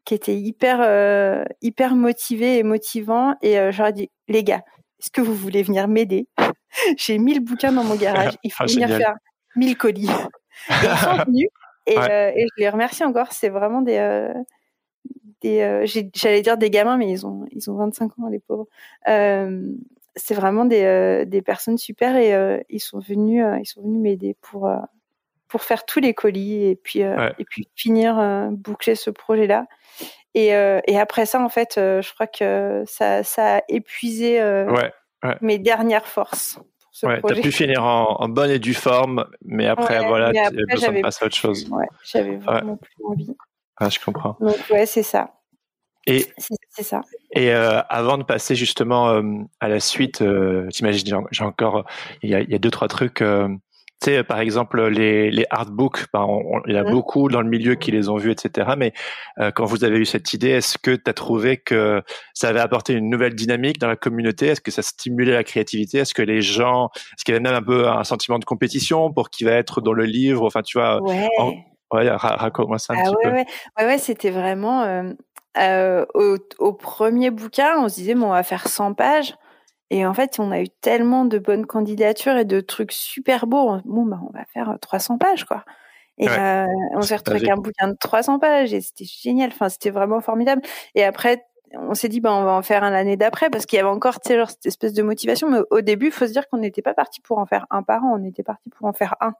qui était hyper, euh, hyper motivé et motivant. Et euh, j'aurais dit, les gars, est-ce que vous voulez venir m'aider? J'ai 1000 bouquins dans mon garage. Il faut Ah, venir génial. faire 1000 colis. Et ils sont venus. Et, Ouais. euh, et je les remercie encore. C'est vraiment des, euh, des j'allais dire des gamins, mais ils ont, ils ont 25 ans, les pauvres. C'est vraiment des, des personnes super et ils sont venus, ils sont venus m'aider pour, pour faire tous les colis et puis, euh, Ouais. et puis finir, euh, boucler ce projet-là. Et, euh, et après ça, en fait, je crois que ça, ça a épuisé Ouais, mes dernières forces pour ce ouais. T'as projet. pu finir en, en bonne et due forme, mais après, voilà, mais tu après, besoin de passer à autre chose. J'avais vraiment plus envie. Ah, je comprends. Donc ouais, c'est ça. Et, C'est ça. et euh, avant de passer justement euh, à la suite, euh, t'imagines, j'ai- j'ai encore, il y a, il y a deux, trois trucs. Tu sais, par exemple, les, les artbooks, ben, on- on- il y a Mhm. beaucoup dans le milieu qui les ont vus, etc. Mais euh, quand vous avez eu cette idée, est-ce que tu as trouvé que ça avait apporté une nouvelle dynamique dans la communauté? Est-ce que ça stimulait la créativité? Est-ce que les gens, est-ce qu'il y avait même un peu un sentiment de compétition pour qui va être dans le livre? Enfin, tu vois, Ouais. en- ouais, ra- raconte-moi ça un Ah petit peu. ouais, ouais, c'était vraiment euh, euh, au, au premier bouquin, on se disait bon, on va faire 100 pages. Et en fait, on a eu tellement de bonnes candidatures et de trucs super beaux. On- Bon, bah, on va faire 300 pages, quoi. Et Ouais. euh, on s'est retrouvé avec un bouquin de 300 pages et c'était génial. Enfin, c'était vraiment formidable. Et après, on s'est dit, bah, on va en faire un l'année d'après parce qu'il y avait encore, tu sais, genre, cette espèce de motivation. Mais au début, il faut se dire qu'on n'était pas parti pour en faire un par an. On était parti pour en faire un.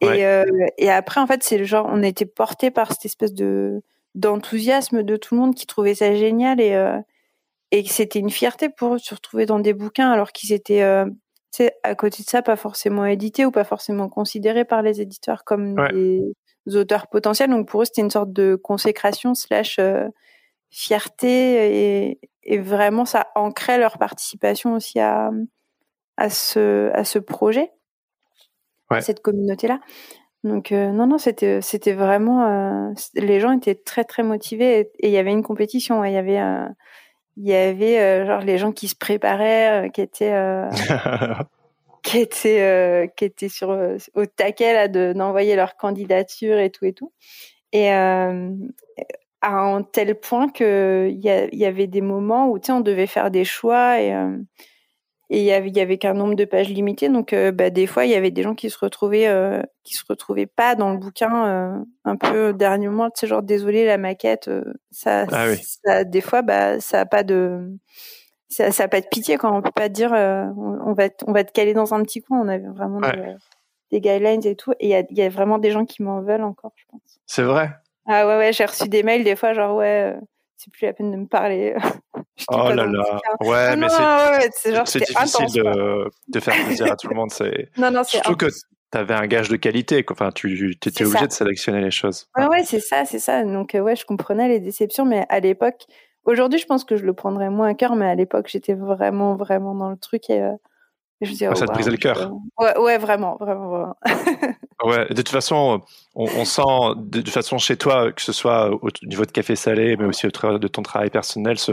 Et, euh, et après, en fait, c'est le genre, on était porté par cette espèce de d'enthousiasme de tout le monde qui trouvait ça génial et euh, et c'était une fierté pour eux de se retrouver dans des bouquins alors qu'ils étaient, euh, à côté de ça, pas forcément édités ou pas forcément considérés par les éditeurs comme Ouais. des auteurs potentiels. Donc pour eux, c'était une sorte de consécration slash euh, fierté et, et vraiment ça ancrait leur participation aussi à à ce à ce projet, Ouais. à cette communauté là. Donc euh, non non c'était c'était vraiment euh, les gens étaient très très motivés et il y avait une compétition ouais. il y avait euh, il y avait euh, genre les gens qui se préparaient euh, qui étaient euh, qui étaient euh, qui étaient sur au taquet là de d'envoyer leur candidature et tout et tout. Et euh, à un tel point que il y, y avait des moments où tu sais on devait faire des choix et euh, et il y avait il y avait qu'un nombre de pages limité donc euh, bah, des fois il y avait des gens qui se retrouvaient euh, qui se retrouvaient pas dans le bouquin euh, un peu dernier moment tu sais genre désolé la maquette ça, Ah oui. ça des fois bah ça a pas de ça, ça a pas de pitié quand on peut pas dire euh, on, va te- on va te caler dans un petit coin on avait vraiment Ouais. des, des guidelines et tout et il y a, y a vraiment des gens qui m'en veulent encore je pense C'est vrai. ah ouais ouais j'ai reçu des mails des fois genre ouais c'est plus la peine de me parler Oh là là. Ouais, Ah mais c'est ouais, difficile intense, de, de faire plaisir à tout le monde. C'est non non c'est surtout que tu avais un gage de qualité. quoi. Enfin, tu étais obligé ça. de sélectionner les choses. Ouais, ouais, c'est ça, c'est ça. Donc, euh, ouais, je comprenais les déceptions, mais à l'époque, aujourd'hui, je pense que je le prendrais moins à cœur, mais à l'époque, j'étais vraiment, vraiment dans le truc et euh, je me disais, oh, ça te brisait le cœur. euh, Ouais, ouais, vraiment, vraiment, vraiment. Ouais, de toute façon, on, on sent de façon chez toi, que ce soit au niveau de café salé, mais aussi au travers de ton travail personnel, ce,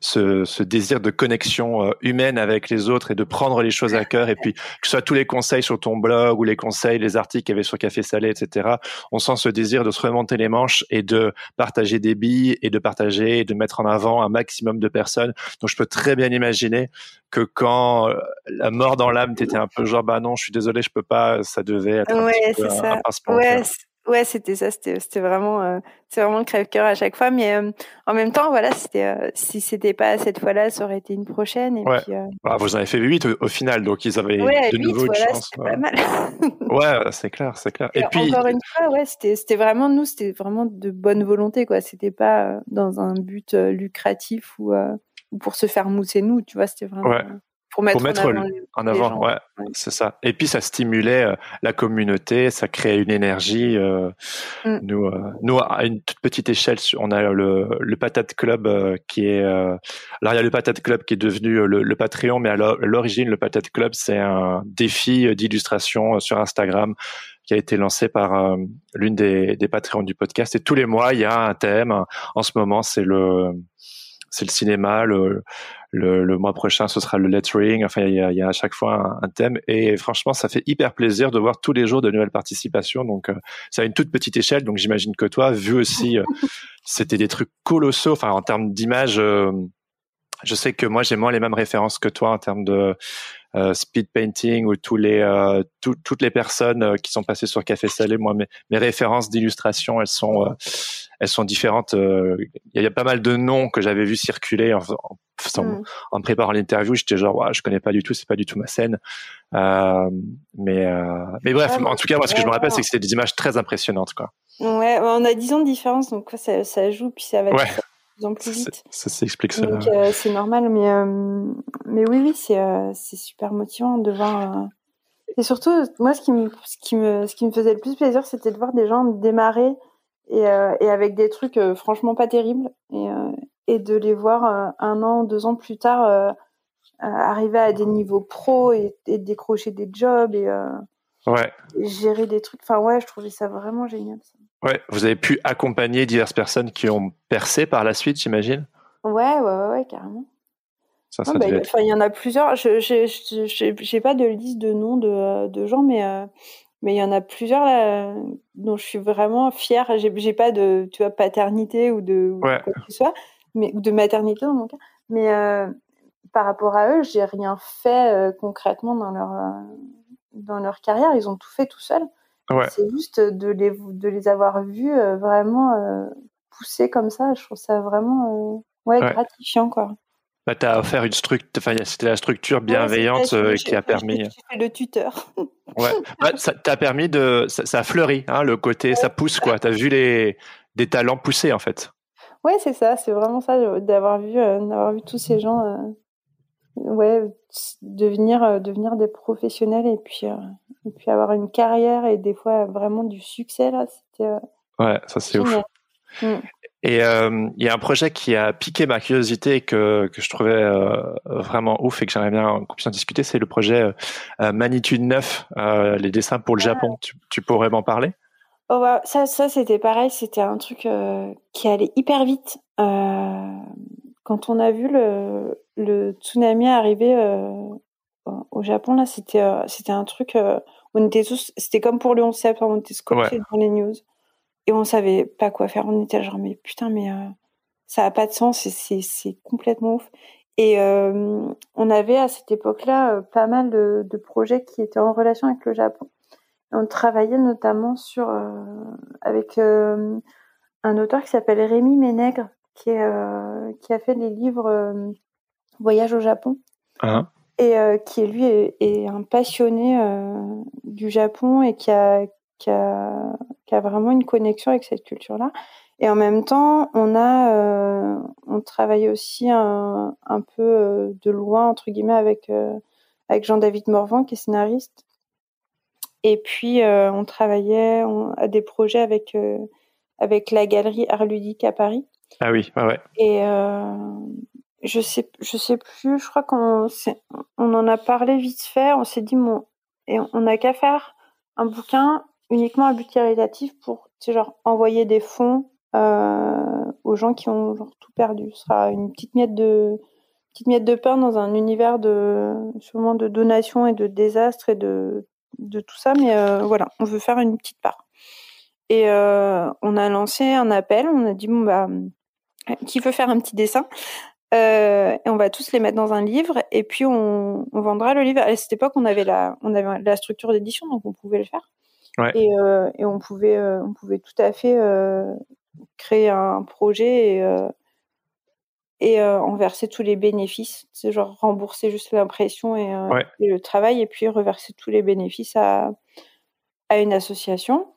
ce, ce désir de connexion euh, humaine avec les autres et de prendre les choses à cœur. Et puis, que ce soit tous les conseils sur ton blog ou les conseils, les articles qu'il y avait sur café salé, etc. On sent ce désir de se remonter les manches et de partager des billes et de partager et de mettre en avant un maximum de personnes. Donc, je peux très bien imaginer que quand euh, la mort dans l'âme, t'étais un peu genre, bah non, je suis désolé, je peux pas, ça devait être un Ouais, petit peu un- ça. un pincement Ouais, ouais, c'était ça. C'était, vraiment, euh, c'est vraiment le crève-cœur à chaque fois. Mais euh, en même temps, voilà, c'était, euh, si c'était pas cette fois-là, ça aurait été une prochaine. Et Ouais. puis, euh, Ah, vous en avez fait 8 au, au final, donc ils avaient ouais, de huit, nouveau une voilà, chance. c'était Ouais, pas mal. Ouais, c'est clair, c'est clair. Et, Et puis, encore une fois, ouais, c'était c'était vraiment nous, c'était vraiment de bonne volonté, quoi. C'était pas dans un but lucratif ou, ou pour se faire mousser nous, tu vois. C'était vraiment Ouais. Pour mettre, Pour mettre en avant. en avant, ouais, Ouais. c'est ça. Et puis ça stimulait euh, la communauté, ça créait une énergie. euh, Mm. Nous, euh, nous à une toute petite échelle, on a le, le Patate Club euh, qui est. euh, alors il y a le Patate Club qui est devenu le, le Patreon, mais à l'o- l'origine, le Patate Club, c'est un défi d'illustration sur Instagram qui a été lancé par l'une des, des Patreons du podcast. Et tous les mois, il y a un thème. En ce moment, c'est le c'est le cinéma, le, le, mois prochain, ce sera le lettering. Enfin, il y a, à chaque fois un, thème. Et franchement, ça fait hyper plaisir de voir tous les jours de nouvelles participations. Donc, ça a une toute petite échelle. Donc, j'imagine que toi, vu aussi, c'était des trucs colossaux. Enfin, en termes d'image, je sais que moi, j'ai moins les mêmes références que toi en termes de euh, speed painting ou tous les euh, toutes les personnes euh, qui sont passées sur Café Salé. Moi, mes, mes références d'illustration, elles sont euh, elles sont différentes. Il y, a pas mal de noms que j'avais vu circuler en, en, mm. en préparant l'interview. J'étais genre, ouais, je connais pas du tout, c'est pas du tout ma scène. mais mais bref, en tout cas, moi, ce que je me rappelle, c'est que c'était des images très impressionnantes, quoi. Ouais, on a 10 ans de différence, donc ça, ça joue, puis ça va. Ouais en plus vite. Ça, s'explique. Donc euh, c'est normal, mais euh, mais oui, oui, c'est euh, c'est super motivant de voir. Et surtout, moi, ce qui me ce qui me ce qui me faisait le plus plaisir, c'était de voir des gens démarrer et et avec des trucs franchement pas terribles et et de les voir un an, deux ans plus tard arriver à des niveaux pro et, et décrocher des jobs et, ouais. et gérer des trucs. Enfin ouais, je trouvais ça vraiment génial. Ça. Ouais, vous avez pu accompagner diverses personnes qui ont percé par la suite, j'imagine? Ouais, ouais, ouais, carrément. Ça, ça bah, il y en a plusieurs. Je n'ai pas de liste de noms de, de gens, mais euh, mais il y en a plusieurs là, dont je suis vraiment fière. J'ai pas de tu vois paternité ou de quoi que ce soit, mais de maternité dans mon cas. Mais euh, par rapport à eux, j'ai rien fait euh, concrètement dans leur dans leur carrière. Ils ont tout fait tout seuls. C'est juste de les, de les avoir vus euh, vraiment euh, pousser comme ça. Je trouve ça vraiment euh, ouais, gratifiant. Quoi. Bah, tu as offert une structure, enfin, c'était la structure bienveillante qui a permis. le tuteur. ouais, bah, ça t'a permis de. Ça, a fleuri, hein, le côté, ça pousse, quoi. Tu as vu les, des talents pousser, en fait. Ouais, c'est ça, c'est vraiment ça, d'avoir vu, d'avoir vu tous ces gens ouais, devenir, devenir des professionnels et puis, et puis avoir une carrière et des fois vraiment du succès là, c'était. Euh, ouais, ça c'est ouf. Et euh, il y a un projet qui a piqué ma curiosité et que, que je trouvais euh, vraiment ouf et que j'aimerais bien qu'on puisse en discuter, c'est le projet Magnitude 9, les dessins pour le ah. Japon. Tu, tu, pourrais m'en parler? Oh, Ça, ça c'était pareil, c'était un truc qui allait hyper vite. quand on a vu le, le tsunami arriver au Japon, là, c'était c'était un truc on était tous, c'était comme pour le 11 septembre, on était scotchés dans les news et on savait pas quoi faire. On était genre mais putain mais euh, ça a pas de sens, c'est c'est complètement ouf. Et euh, on avait à cette époque-là euh, pas mal de, de, projets qui étaient en relation avec le Japon. On travaillait notamment sur avec un auteur qui s'appelle Rémi Ménègre, qui, est, qui a fait les livres Voyage au Japon. Ah et euh, qui lui est, un passionné euh, du Japon et qui a, qui a, qui, a, vraiment une connexion avec cette culture-là. Et en même temps, on a euh, on travaillait aussi un, un peu euh, de loin entre guillemets avec avec Jean-David Morvan qui est scénariste. Et puis on travaillait à des projets avec avec la galerie Art Ludique à Paris. Ah oui, ouais, ouais. Et je sais, je sais plus. Je crois qu'on on en a parlé vite fait. On s'est dit bon, et on n'a qu'à faire un bouquin uniquement à but caritatif pour, genre envoyer des fonds euh, aux gens qui ont genre tout perdu. Ce sera une petite miette de petite miette de pain dans un univers de sûrement de donations et de désastres et de de tout ça. Mais euh, voilà, on veut faire une petite part. Et euh, on a lancé un appel. On a dit bon bah qui veut faire un petit dessin et on va tous les mettre dans un livre et puis on, on vendra le livre. À cette époque, on avait la, on avait la structure d'édition, donc on pouvait le faire. Ouais. Et, euh, et, on pouvait, euh, on pouvait tout à fait euh, créer un projet et, et en verser tous les bénéfices. C'est genre rembourser juste l'impression et, et, le travail et puis reverser tous les bénéfices à, à une association.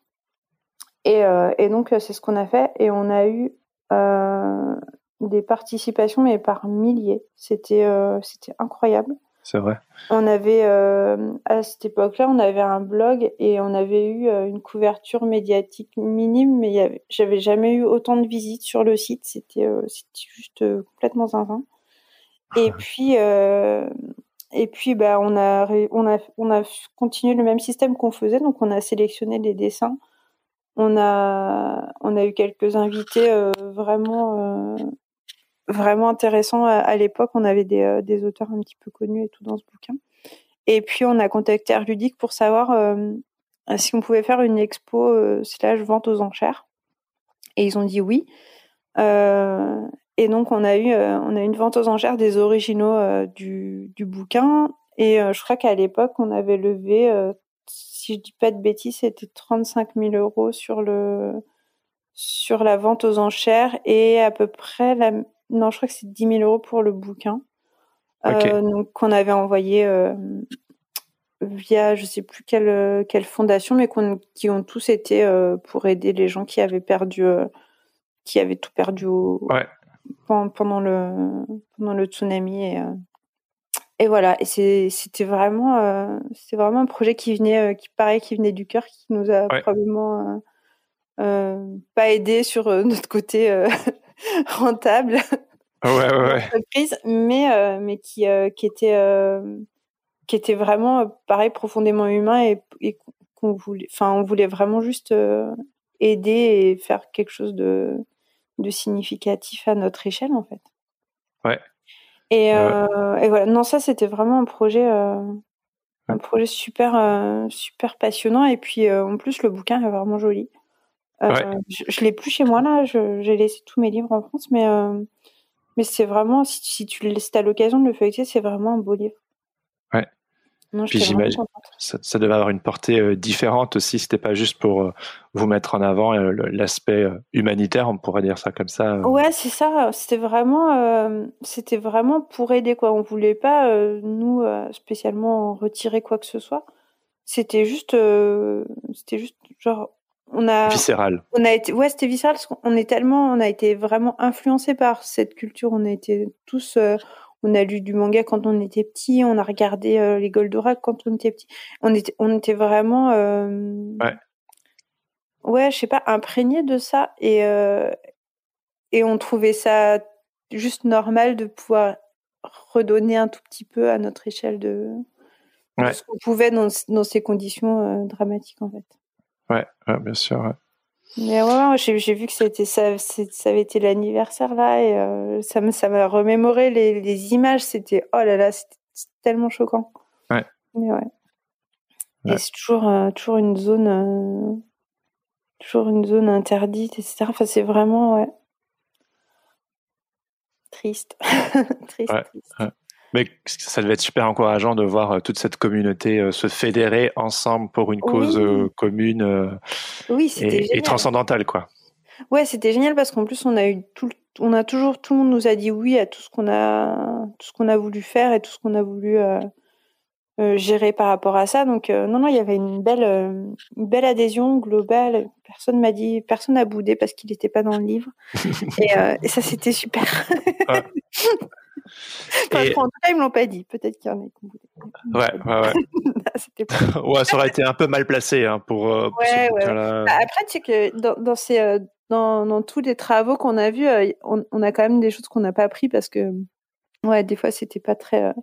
Et, et donc c'est ce qu'on a fait et on a eu des participations, mais par milliers. C'était euh, c'était incroyable. C'est vrai. On avait, euh, à cette époque-là, on avait un blog et on avait eu euh, une couverture médiatique minime, mais j'avais jamais eu autant de visites sur le site. C'était c'était juste complètement zinzin. Et ah puis, et puis bah, on, a, on, a, on a continué le même système qu'on faisait, donc on a sélectionné des dessins. On a, on a eu quelques invités vraiment vraiment intéressant à, l'époque. On avait des, des, auteurs un petit peu connus et tout dans ce bouquin. Et puis on a contacté Air Ludique pour savoir si on pouvait faire une expo slash vente aux enchères. Et ils ont dit oui. et donc on a eu on a une vente aux enchères des originaux du, du, bouquin. Et je crois qu'à l'époque on avait levé si je dis pas de bêtises, c'était 35 000 euros sur le sur la vente aux enchères et à peu près la non je crois que c'est 10 000 euros pour le bouquin. Euh, donc qu'on avait envoyé euh, via je sais plus quelle quelle fondation mais qui ont tous été euh, pour aider les gens qui avaient perdu qui avaient tout perdu pendant, le pendant le tsunami et et voilà, et c'était vraiment, euh, c'est vraiment un projet qui venait, euh, qui paraît, qui venait du cœur, qui nous a probablement euh, pas aidé sur notre côté rentable. Ouais, ouais, mais mais qui qui était qui était vraiment pareil profondément humain et, qu'on voulait, enfin on voulait vraiment juste aider et faire quelque chose de de significatif à notre échelle en fait. Ouais. Euh, et, voilà, non, ça c'était vraiment un projet, euh, un projet super, euh, super passionnant. Et puis en plus, le bouquin est vraiment joli. Je, je l'ai plus chez moi là, j'ai laissé tous mes livres en France, mais, mais c'est vraiment, si, si tu as l'occasion de le feuilleter, c'est vraiment un beau livre. Puis j'imagine ça, ça, devait avoir une portée euh, différente aussi. C'était pas juste pour euh, vous mettre en avant euh, l'aspect humanitaire, on pourrait dire ça comme ça. Ouais, c'est ça. C'était vraiment, c'était vraiment pour aider quoi. On voulait pas nous spécialement retirer quoi que ce soit. C'était juste, c'était juste genre on a viscéral. On a été, ouais, c'était viscéral parce qu'on est tellement, on a été vraiment influencé par cette culture. On a été tous on a lu du manga quand on était petit, on a regardé euh, les Goldorak quand on était petit. On était, on était vraiment, euh, ouais, ouais, je sais pas, imprégné de ça et euh, et on trouvait ça juste normal de pouvoir redonner un tout petit peu à notre échelle de, ce qu'on pouvait dans, dans ces conditions dramatiques en fait. Ouais, bien sûr. Mais ouais, j'ai vu que c'était ça, ça avait été l'anniversaire là et euh, ça me ça m'a remémoré les, les images. C'était oh là là, c'était tellement choquant. Ouais. Mais ouais. Et c'est toujours euh, toujours une zone euh, toujours une zone interdite etc. Enfin c'est vraiment ouais triste triste. triste. Mais ça devait être super encourageant de voir euh, toute cette communauté euh, se fédérer ensemble pour une cause euh, commune oui, et, et, transcendantale, quoi. Ouais, c'était génial parce qu'en plus on a eu tout, on a toujours tout le monde nous a dit oui à tout ce qu'on a, tout ce qu'on a voulu faire et tout ce qu'on a voulu gérer par rapport à ça. Donc non, non, il y avait une belle, une belle adhésion globale. Personne m'a dit, personne n'a boudé parce qu'il n'était pas dans le livre. et, et, ça, c'était super. Ouais. et... En tout cas, ils me l'ont pas dit. Peut-être qu'il y en a qui Ouais, ouais, ouais. ouais, ça aurait été un peu mal placé hein, pour. Euh, ouais. Bah, après, tu sais que dans, dans, ces, euh, dans, dans, tous les travaux qu'on a vus, euh, on, on, a quand même des choses qu'on n'a pas appris parce que, ouais, des fois, c'était pas très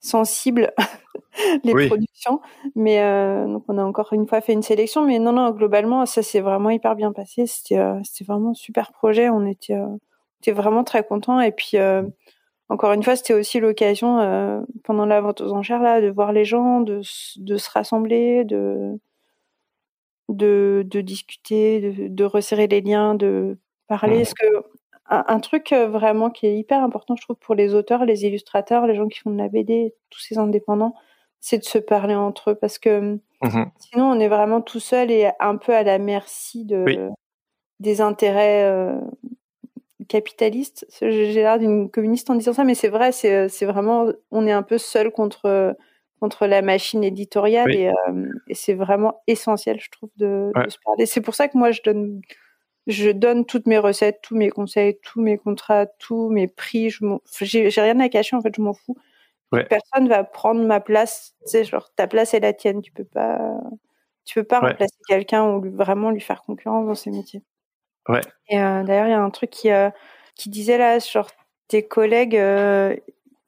sensible les productions. Mais donc, on a encore une fois fait une sélection. Mais non, non, globalement, ça s'est vraiment hyper bien passé. C'était, c'était vraiment un super projet. On était, on était vraiment très contents. Et puis encore une fois, c'était aussi l'occasion euh, pendant la vente aux enchères là de voir les gens, de, de se rassembler, de, de, de discuter, de, de, resserrer les liens, de parler. Parce que un, truc euh, vraiment qui est hyper important, je trouve, pour les auteurs, les illustrateurs, les gens qui font de la BD, tous ces indépendants, c'est de se parler entre eux parce que mmh sinon on est vraiment tout seul et un peu à la merci de des intérêts euh, capitaliste. J'ai l'air d'une communiste en disant ça, mais c'est vrai, c'est vraiment, on est un peu seul contre contre la machine éditoriale et, euh, et c'est vraiment essentiel, je trouve, de, de se parler. C'est pour ça que moi, je donne, je donne toutes mes recettes, tous mes conseils, tous mes contrats, tous mes prix. Je j'ai rien à cacher, en fait, je m'en fous. Personne va prendre ma place. Tu genre, ta place est la tienne. Tu peux pas, tu peux pas remplacer quelqu'un ou vraiment lui faire concurrence dans ses métiers. Ouais. Et euh, d'ailleurs, il y a un truc qui, euh, qui disait là, genre tes collègues euh,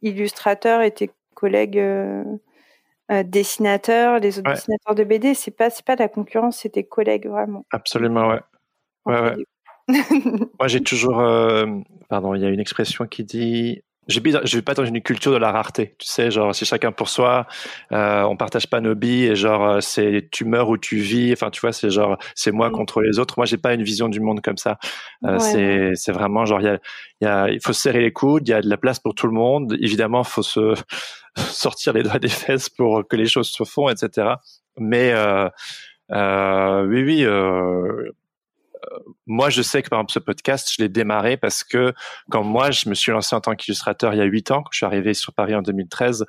illustrateurs et tes collègues dessinateurs, les autres dessinateurs de BD, c'est pas c'est pas de la concurrence, c'est tes collègues vraiment. Absolument, ouais. Ouais, ouais. Moi, j'ai toujours, euh, pardon, il y a une expression qui dit je je vais pas dans une culture de la rareté. Tu sais, genre, c'est chacun pour soi. Euh, on partage pas nos billes et genre, euh, c'est tu meurs ou tu vis. Enfin, tu vois, c'est genre, c'est moi mm. contre les autres. Moi, j'ai pas une vision du monde comme ça. Euh, C'est, c'est vraiment genre, il y a, y a, il faut se serrer les coudes. Il y a de la place pour tout le monde. Évidemment, faut se sortir les doigts des fesses pour que les choses se font, etc. Mais euh, euh, oui, oui. Euh, moi, je sais que par exemple ce podcast, je l'ai démarré parce que quand moi, je me suis lancé en tant qu'illustrateur il y a huit ans, quand je suis arrivé sur Paris en 2013,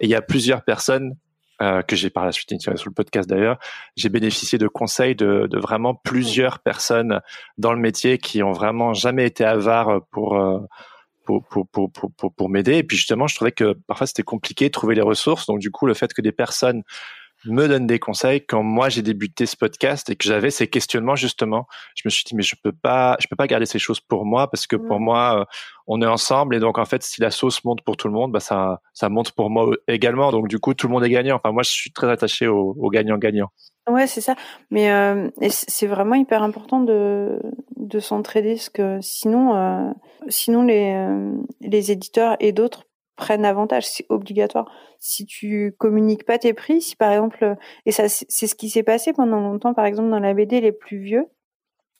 et il y a plusieurs personnes euh, que j'ai par la suite sur le podcast d'ailleurs, j'ai bénéficié de conseils de, de, vraiment plusieurs personnes dans le métier qui ont vraiment jamais été avares euh, pour, pour, pour, pour, pour m'aider. Et puis justement, je trouvais que parfois c'était compliqué de trouver les ressources. Donc du coup, le fait que des personnes me donne des conseils quand moi j'ai débuté ce podcast et que j'avais ces questionnements justement. Je me suis dit mais je peux pas je peux pas garder ces choses pour moi parce que pour moi euh, on est ensemble et donc en fait si la sauce monte pour tout le monde bah ça ça monte pour moi également. Donc du coup tout le monde est gagnant. Enfin moi je suis très attaché au, gagnant gagnant ouais c'est ça. Mais euh, c'est vraiment hyper important de de s'entraider parce que sinon euh, sinon les les éditeurs et d'autres prennent avantage, c'est obligatoire. Si tu communiques pas tes prix, si par exemple, et ça c'est ce qui s'est passé pendant longtemps, par exemple dans la BD les plus vieux,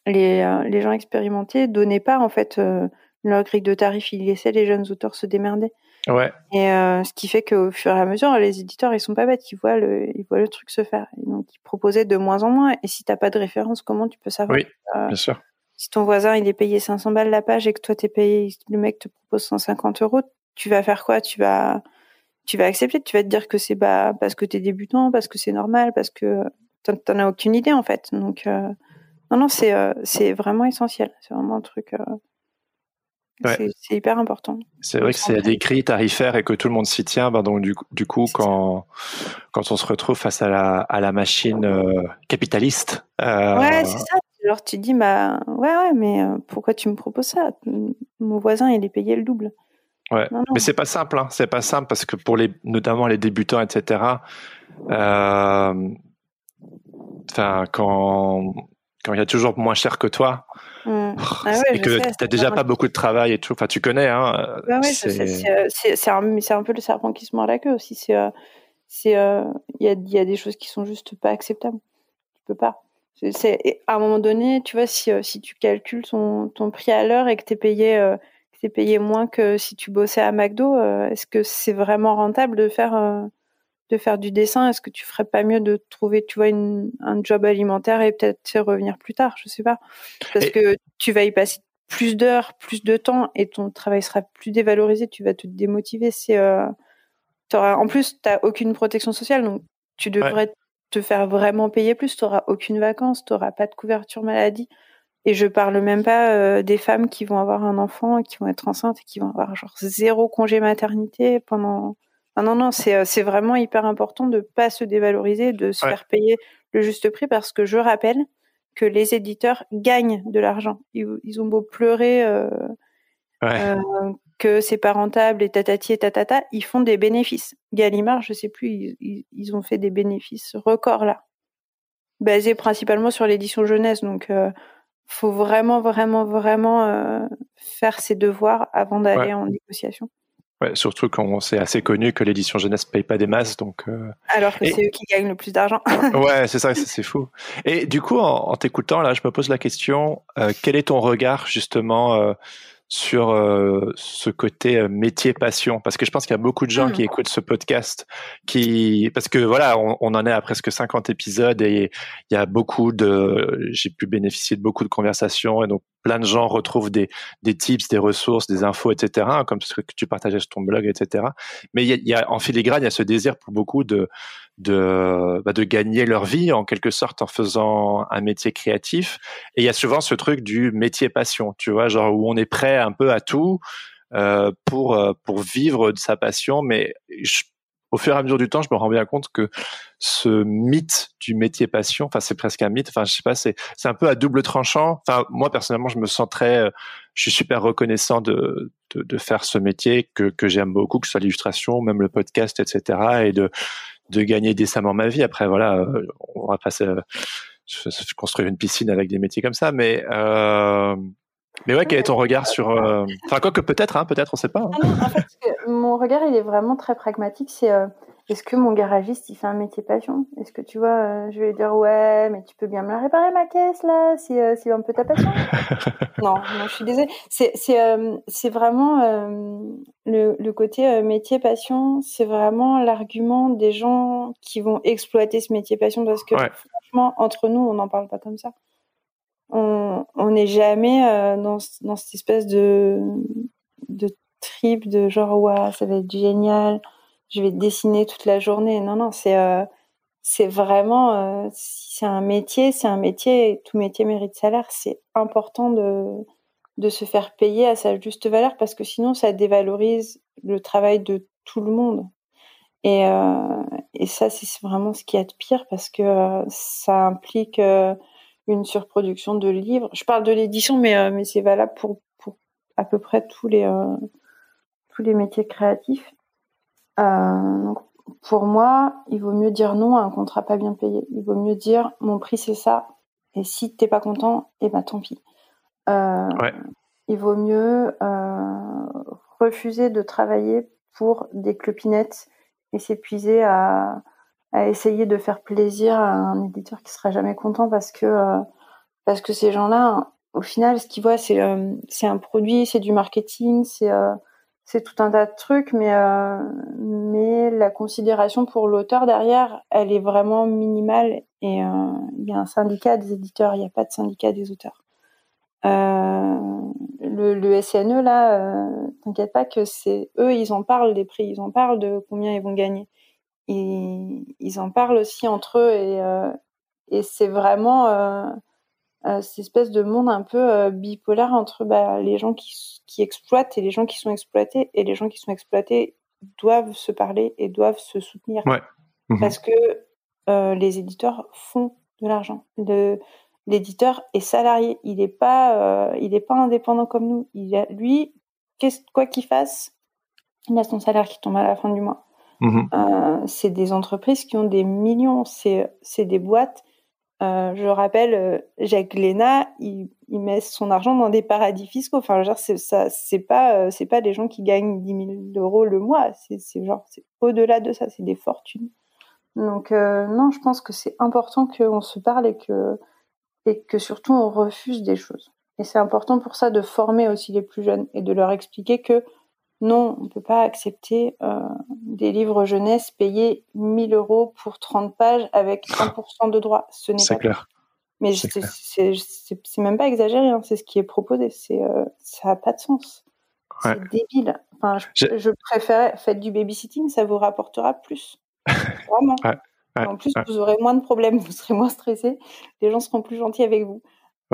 les, euh, les gens expérimentés donnaient pas en fait euh, leur grille de tarifs, ils laissaient les jeunes auteurs se démerder. Ouais. Et euh, ce qui fait qu'au fur et à mesure, les éditeurs ils sont pas bêtes, ils voient le, ils voient le truc se faire. Et donc ils proposaient de moins en moins. Et si t'as pas de référence, comment tu peux savoir Oui, bien sûr. Si ton voisin il est payé 500 balles la page et que toi t'es payé, le mec te propose 150 euros, tu vas faire quoi? Tu vas tu vas accepter, tu vas te dire que c'est bah parce que tu es débutant, parce que c'est normal, parce que t'en as aucune idée en fait. Donc euh, non non, c'est euh, c'est vraiment essentiel, c'est vraiment un truc euh, c'est hyper important. C'est vrai que c'est des grilles tarifaires et que tout le monde s'y tient. Ben donc du, du coup, quand, quand on se retrouve face à la, à la machine capitaliste. Ouais, c'est ça. Alors tu dis, bah ouais, ouais, mais pourquoi tu me proposes ça? Mon voisin, il est payé le double. Ouais. Mais c'est pas simple, hein. c'est pas simple parce que pour les, notamment les débutants, etc. Euh, quand quand il y a toujours moins cher que toi mmh. ah et que tu déjà pas beaucoup de travail et tout, enfin tu connais. Hein, bah c'est un, un, peu le serpent qui se mord la queue aussi. C'est euh, euh, il y, a, y a des choses qui sont juste pas acceptables. Tu peux pas. C'est à un moment donné, tu vois, si, si tu calcules ton, ton prix à l'heure et que tu es payé payé moins que si tu bossais à McDo. Euh, est-ce que c'est vraiment rentable de faire euh, de faire du dessin? Est-ce que tu ferais pas mieux de trouver, tu vois, un job alimentaire et peut-être revenir plus tard? Je sais pas, parce que tu vas y passer plus d'heures, plus de temps et ton travail sera plus dévalorisé. Tu vas te démotiver. C'est euh, en plus, tu aucune protection sociale, donc tu devrais te faire vraiment payer plus. Tu aucune vacances, tu n'auras pas de couverture maladie. Et je parle même pas euh, des femmes qui vont avoir un enfant, qui vont être enceintes et qui vont avoir genre zéro congé maternité pendant. non, non, c'est euh, c'est vraiment hyper important de pas se dévaloriser, de se faire payer le juste prix parce que je rappelle que les éditeurs gagnent de l'argent. Ils, ont beau pleurer euh, euh, que c'est pas rentable et tatati et tatata, ils font des bénéfices. Gallimard, je sais plus, ils, ils ont fait des bénéfices records là, basés principalement sur l'édition jeunesse. Donc faut vraiment, vraiment, vraiment euh, faire ses devoirs avant d'aller en négociation. Ouais, surtout quand c'est assez connu que l'édition jeunesse paye pas des masses, donc. Euh, Alors que c'est eux qui gagnent le plus d'argent. ouais, c'est ça, c'est fou. Et du coup, en, t'écoutant là, je me pose la question euh, quel est ton regard justement sur euh, ce côté euh, métier passion parce que je pense qu'il y a beaucoup de gens qui mmh. écoutent ce podcast qui parce que voilà on, on, en est à presque 50 épisodes et il y a beaucoup de j'ai pu bénéficier de beaucoup de conversations et donc plein de gens retrouvent des, des tips, des ressources, des infos, etc., comme ce que tu partageais sur ton blog, etc. Mais il y a, y a en filigrane, il y a ce désir pour beaucoup de de bah, de gagner leur vie en quelque sorte en faisant un métier créatif. Et il y a souvent ce truc du métier passion, tu vois, genre où on est prêt un peu à tout euh, pour euh, pour vivre de sa passion, mais je, au fur et à mesure du temps, je me rends bien compte que ce mythe du métier passion, enfin c'est presque un mythe, enfin je sais pas, c'est c'est un peu à double tranchant. Enfin moi personnellement, je me sens très, euh, je suis super reconnaissant de de, faire ce métier que que j'aime beaucoup, que ce soit l'illustration, même le podcast, etc. Et de de gagner décemment ma vie. Après voilà, euh, on va passer je, construire une piscine avec des métiers comme ça, mais euh, mais ouais, quel est ton regard sur Enfin, quoi que peut-être, hein, peut-être, on sait pas. Hein. Ah en fait, mon regard, il est vraiment très pragmatique. C'est est-ce que mon garagiste, il fait un métier passion? Est-ce que tu vois, euh, je vais lui dire ouais, mais tu peux bien me la réparer ma caisse là, c'est euh, un peu ta passion? Non, non, je suis désolée. C'est c'est euh, c'est vraiment euh, le le côté métier passion, c'est vraiment l'argument des gens qui vont exploiter ce métier passion parce que franchement entre nous, on n'en parle pas comme ça. On on n'est jamais dans dans cette espèce de de trip de genre ça va être génial je vais dessiner toute la journée. Non, non, c'est euh, c'est vraiment euh, c'est un métier, c'est un métier. Tout métier mérite salaire. C'est important de de se faire payer à sa juste valeur parce que sinon ça dévalorise le travail de tout le monde. Et, euh, et ça, c'est vraiment ce qui est de pire parce que ça implique une surproduction de livres. Je parle de l'édition, mais, mais c'est valable pour, pour à peu près tous les, tous les métiers créatifs. Euh, donc pour moi, il vaut mieux dire non à un contrat pas bien payé. Il vaut mieux dire mon prix c'est ça, et si t'es pas content, et eh ben tant pis. Euh, Il vaut mieux euh, refuser de travailler pour des clopinettes et s'épuiser à, à, essayer de faire plaisir à un éditeur qui sera jamais content parce que euh, parce que ces gens-là, au final, ce qu'ils voient, c'est c'est un produit, c'est du marketing, c'est c'est tout un tas de trucs, mais euh, mais la considération pour l'auteur derrière, elle est vraiment minimale. Et euh, il y a un syndicat des éditeurs, il n'y a pas de syndicat des auteurs. Euh, le, le, SNE là, t'inquiète pas que c'est eux, ils en parlent des prix, ils en parlent de combien ils vont gagner. Ils en parlent aussi entre eux et et c'est vraiment euh, cette espèce de monde un peu euh, bipolaire entre bah, les gens qui, qui exploitent et les gens qui sont exploités. Et les gens qui sont exploités doivent se parler et doivent se soutenir. Ouais. Mhm. Parce que euh, les éditeurs font de l'argent. L'éditeur est salarié, il n'est pas, il est pas indépendant comme nous. Il a, lui, quoi qu'il fasse, il a son salaire qui tombe à la fin du mois. Mhm. C'est des entreprises qui ont des millions, c'est des boîtes euh, je rappelle, euh, Jacques Léna, il, met son argent dans des paradis fiscaux. Enfin, genre, c'est pas, euh, c'est pas des gens qui gagnent 10 000 euros le mois. C'est, c'est genre, c'est au-delà de ça, c'est des fortunes. Donc, non, je pense que c'est important qu'on se parle et que, et que surtout on refuse des choses. Et c'est important pour ça de former aussi les plus jeunes et de leur expliquer que non, on ne peut pas accepter euh, des livres jeunesse payés 1000 euros pour 30 pages avec 100% de droit. Ce n'est pas clair. Mais c'est même pas exagéré, hein, c'est ce qui est proposé. C'est euh, ça n'a pas de sens. C'est débile. Enfin, je, je, préférais faites du babysitting, ça vous rapportera plus. Vraiment. en plus, vous aurez moins de problèmes, vous serez moins stressé, les gens seront plus gentils avec vous.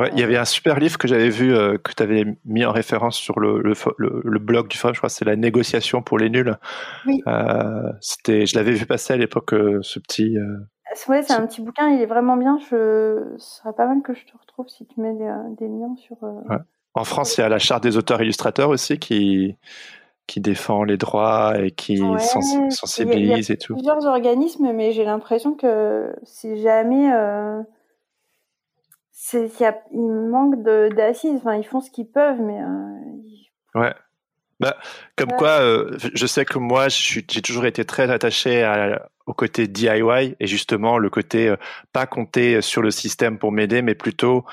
Ouais, il y avait un super livre que j'avais vu, euh, que tu avais mis en référence sur le, le, le, blog du forum, je crois c'est La négociation pour les nuls. Oui. Euh, c'était, je l'avais vu passer à l'époque, euh, ce petit. Ouais, c'est un petit bouquin, il est vraiment bien. Je... Ce serait pas mal que je te retrouve si tu mets des, des liens sur. Ouais. En France, il y a la charte des auteurs illustrateurs aussi qui qui défend les droits et qui ouais, sensibilise y a, et tout. Plusieurs organismes, mais j'ai l'impression que si jamais c'est il, manque d'assises. Enfin, ils font ce qu'ils peuvent, mais. Euh, ouais. Bah, comme quoi, euh, je sais que moi, j'ai toujours été très attaché à, au côté DIY et justement le côté euh, pas compter sur le système pour m'aider, mais plutôt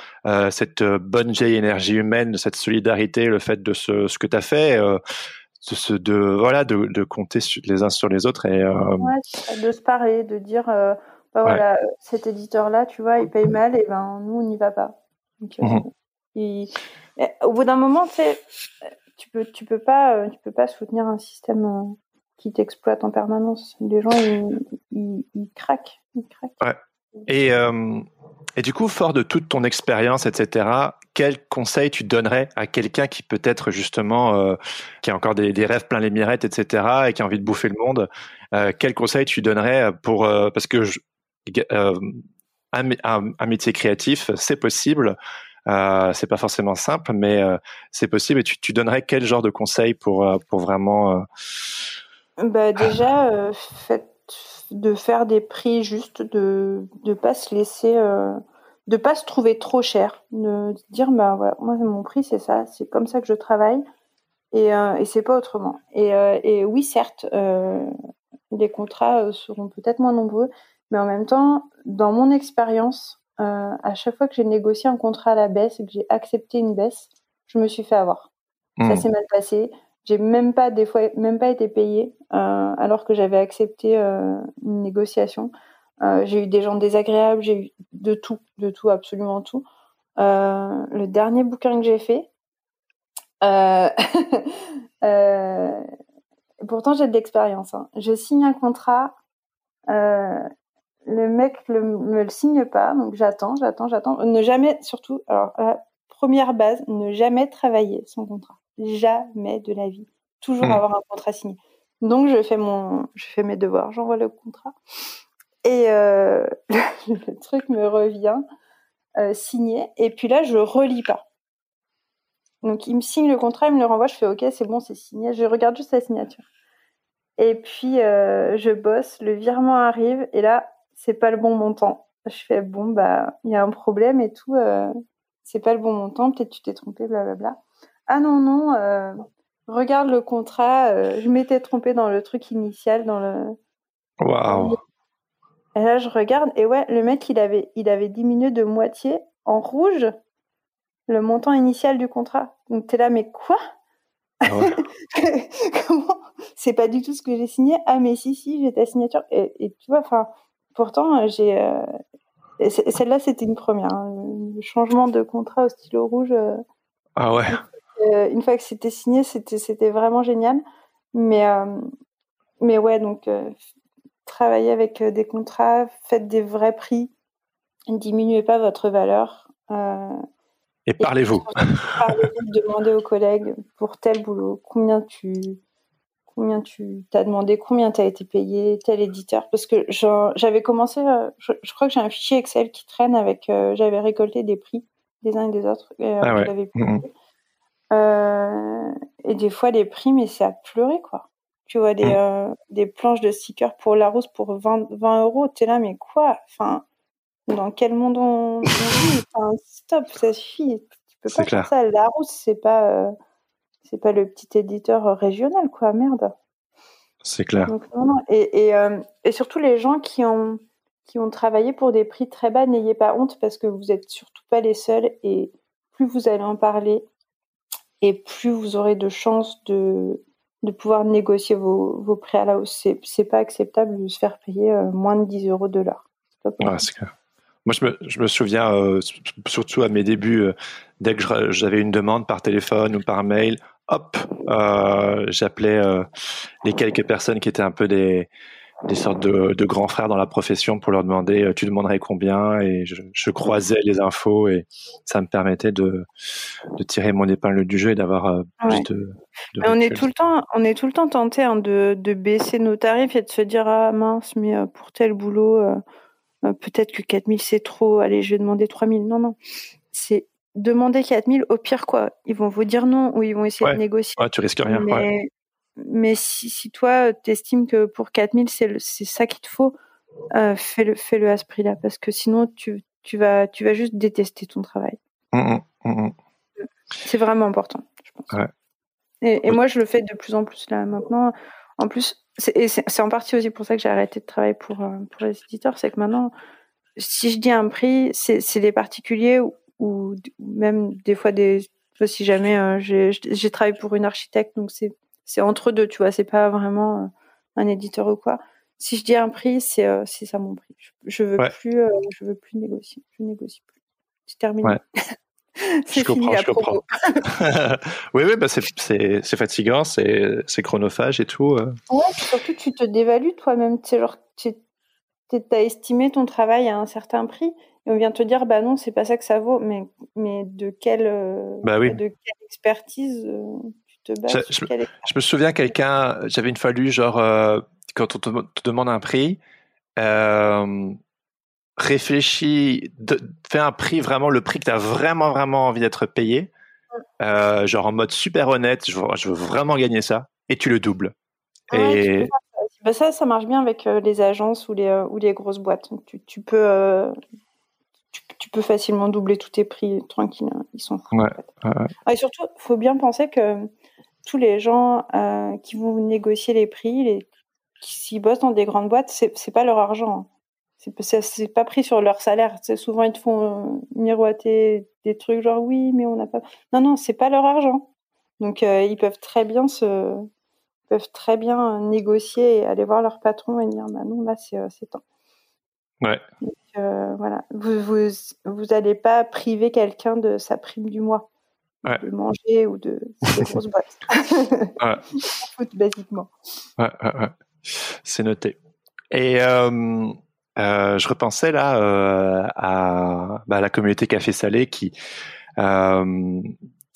cette bonne vieille énergie humaine, cette solidarité, le fait de ce, ce que tu as fait, de, de, voilà, de, de compter les uns sur les autres et ouais, de se parler, de dire bah voilà, cet éditeur-là, tu vois, il paye mal, et ben nous, on n'y va pas. Donc, euh, mhm. il... Au bout d'un moment, tu peux, tu peux pas, euh, tu peux pas soutenir un système euh, qui t'exploite en permanence. Les gens, ils, ils, ils craquent, ils craquent. Ouais. Et, euh, et du coup, fort de toute ton expérience, etc., quel conseil tu donnerais à quelqu'un qui peut-être justement, euh, qui a encore des, des, rêves plein les mirettes, etc., et qui a envie de bouffer le monde euh, Quel conseil tu donnerais pour parce que je, euh, un, un, métier créatif, c'est possible. Euh, c'est pas forcément simple, mais euh, c'est possible. Et tu, tu, donnerais quel genre de conseils pour euh, pour vraiment bah déjà, fait, de faire des prix justes, de de pas se laisser de pas se trouver trop cher, de dire bah voilà, moi mon prix c'est ça, c'est comme ça que je travaille et, et c'est pas autrement. Et, et oui certes, les contrats seront peut-être moins nombreux, mais en même temps, dans mon expérience, euh, à chaque fois que j'ai négocié un contrat à la baisse et que j'ai accepté une baisse, je me suis fait avoir. Ça Hmm. s'est mal passé. J'ai même pas des fois même pas été payée euh, alors que j'avais accepté euh, une négociation. J'ai eu des gens désagréables, j'ai eu de tout, de tout, absolument tout. Le dernier bouquin que j'ai fait, pourtant j'ai de l'expérience. hein. Je signe un contrat, euh, le mec le, me le signe pas, donc j'attends, j'attends, j'attends. Ne jamais, surtout, alors la première base, ne jamais travailler sans contrat, jamais de la vie, toujours Hmm. avoir un contrat signé. Donc je fais mon, je fais mes devoirs, j'envoie le contrat et euh, le, le truc me revient euh, signé et puis là je relis pas. Donc il me signe le contrat, il me le renvoie, je fais ok c'est bon c'est signé, je regarde juste la signature. Et puis euh, je bosse, le virement arrive et là c'est pas le bon montant. Je fais bon bah il y a un problème et tout, euh, c'est pas le bon montant, peut-être tu t'es trompé, blablabla. Ah non non, euh, regarde le contrat, euh, je m'étais trompée dans le truc initial, dans le Waouh. et là, je regarde, et ouais, le mec, il avait, il avait diminué de moitié en rouge le montant initial du contrat. Donc, t'es là, mais quoi? Ah ouais. Comment? C'est pas du tout ce que j'ai signé. Ah, mais si, si, j'ai ta signature. Et, et tu vois, enfin, pourtant, euh, j'ai. euh, Celle-là, c'était une première. hein. Le changement de contrat au stylo rouge, euh, Ah ouais. euh, une fois que c'était signé, c'était vraiment génial. Mais, mais ouais, donc, travaillez avec des contrats, faites des vrais prix, ne diminuez pas votre valeur. Et parlez-vous. Parlez-vous, demandez aux collègues pour tel boulot, combien tu combien tu t'as demandé, combien t'as été payé, tel éditeur. Parce que j'avais commencé, euh, je, je crois que j'ai un fichier Excel qui traîne avec, euh, j'avais récolté des prix des uns et des autres. Et, euh, Ah ouais. publié. Euh, et des fois, les prix, mais c'est à pleurer, quoi. Tu vois, des, euh, des planches de stickers pour Larousse pour 20, 20 euros. T'es là, mais quoi? Enfin, dans quel monde on, on vit? Enfin, stop, ça suffit. Tu peux pas clair. faire ça. Larousse, c'est pas, c'est pas le petit éditeur euh, régional, quoi. Merde. C'est clair. Donc, non, non. Et, et, euh, et surtout, les gens qui ont, qui ont travaillé pour des prix très bas, n'ayez pas honte parce que vous êtes surtout pas les seuls. Et plus vous allez en parler, et plus vous aurez de chances de, de pouvoir négocier vos, vos prix à la hausse. C'est, c'est pas acceptable de se faire payer euh, moins de 10 euros de l'heure. C'est pas possible. Ouais, c'est clair. Moi, je me, je me souviens, euh, surtout à mes débuts, euh, dès que j'avais une demande par téléphone ou par mail, hop, euh, j'appelais euh, les quelques personnes qui étaient un peu des, des sortes de, de grands frères dans la profession pour leur demander euh, tu demanderais combien et je, je croisais les infos et ça me permettait de, de tirer mon épingle du jeu et d'avoir Ouais. plus de, de on est tout le temps, on est tout le temps tenté hein, de, baisser nos tarifs et de se dire ah mince, mais pour tel boulot, peut-être que 4000 c'est trop. Allez, je vais demander 3000. Non, non, c'est demander 4000. Au pire quoi, ils vont vous dire non ou ils vont essayer Ouais. de négocier. Ouais, tu risques rien. mais ouais. mais si, si toi t'estimes que pour 4000 c'est le- c'est ça qu'il te faut, euh, fais-le fais-le à ce prix-là parce que sinon tu tu vas tu vas juste détester ton travail. Mm, mm, mm, mm. C'est vraiment important, je pense. Ouais. Et, et Oui. moi, je le fais de plus en plus là maintenant. En plus, c'est et c'est c'est en partie aussi pour ça que j'ai arrêté de travailler pour, euh, pour les éditeurs. C'est que maintenant, si je dis un prix, c'est c'est des particuliers ou, même des fois des. Si jamais euh, j'ai travaillé pour une architecte, donc c'est c'est entre deux, tu vois, c'est pas vraiment euh, un éditeur ou quoi. Si je dis un prix, c'est euh, c'est ça mon prix. Je, je veux Ouais. plus, euh, je veux plus négocier. Je négocie plus. C'est terminé. Ouais. Je comprends, je comprends. oui, oui, bah c'est, fatigant, c'est, chronophage et tout. euh. Ouais, surtout, tu te dévalues toi-même. Tu sais, genre, tu as estimé ton travail à un certain prix et on vient te dire, bah non, c'est pas ça que ça vaut. Mais, mais de quelle, euh, Bah oui. de quelle expertise euh, tu te bases Je- sur je- quelle- Je me souviens, quelqu'un, j'avais une fois lu, genre, euh, quand on te, te demande un prix, euh, réfléchis, de- fais un prix, vraiment le prix que tu as vraiment, vraiment envie d'être payé, euh, genre en mode super honnête, je veux, je veux vraiment gagner ça, et tu le doubles. Et ça aussi. Bah, ça, ça marche bien avec les agences ou les, ou les grosses boîtes. Tu, tu peux, euh, tu, peux facilement doubler tous tes prix tranquille. hein. Ils sont fous. Ouais, en fait. ouais, ouais. Ah, et surtout, faut bien penser que tous les gens euh, qui vont négocier les prix, les, qui s'y bossent dans des grandes boîtes, c'est pas leur argent. hein. C'est pas- pris sur leur salaire. Souvent ils te font euh, miroiter des trucs genre oui, mais on n'a pas. Non non, c'est pas leur argent. Donc euh, ils peuvent très bien se ils peuvent très bien négocier et aller voir leur patron et dire bah non là euh, c'est temps. Ouais. Donc, euh, voilà, vous vous vous allez pas priver quelqu'un de sa prime du mois, Ouais. de manger ou de des grosses boîtes. Ouais. Foutent, basiquement. Ouais. C'est noté. Et euh, euh, je repensais là euh, à bah, la communauté Café Salé qui euh,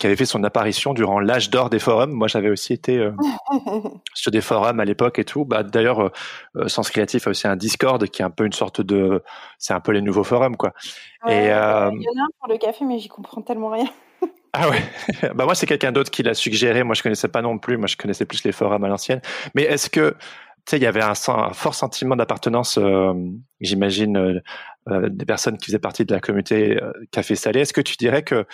qui avait fait son apparition durant l'âge d'or des forums. Moi, j'avais aussi été euh, sur des forums à l'époque et tout. Bah, d'ailleurs, euh, euh, Sens Créatif a aussi un Discord qui est un peu une sorte de, c'est un peu les nouveaux forums, quoi. Ouais, Et, euh, Il y en a un pour le café, mais j'y comprends tellement rien. Ah ouais. bah moi c'est quelqu'un d'autre qui l'a suggéré. Moi je connaissais pas non plus. Moi je connaissais plus les forums à l'ancienne. Mais est-ce que sais il y avait un, fort sentiment d'appartenance, euh, j'imagine, euh, euh, des personnes qui faisaient partie de la communauté Café Salé. Est-ce que tu dirais que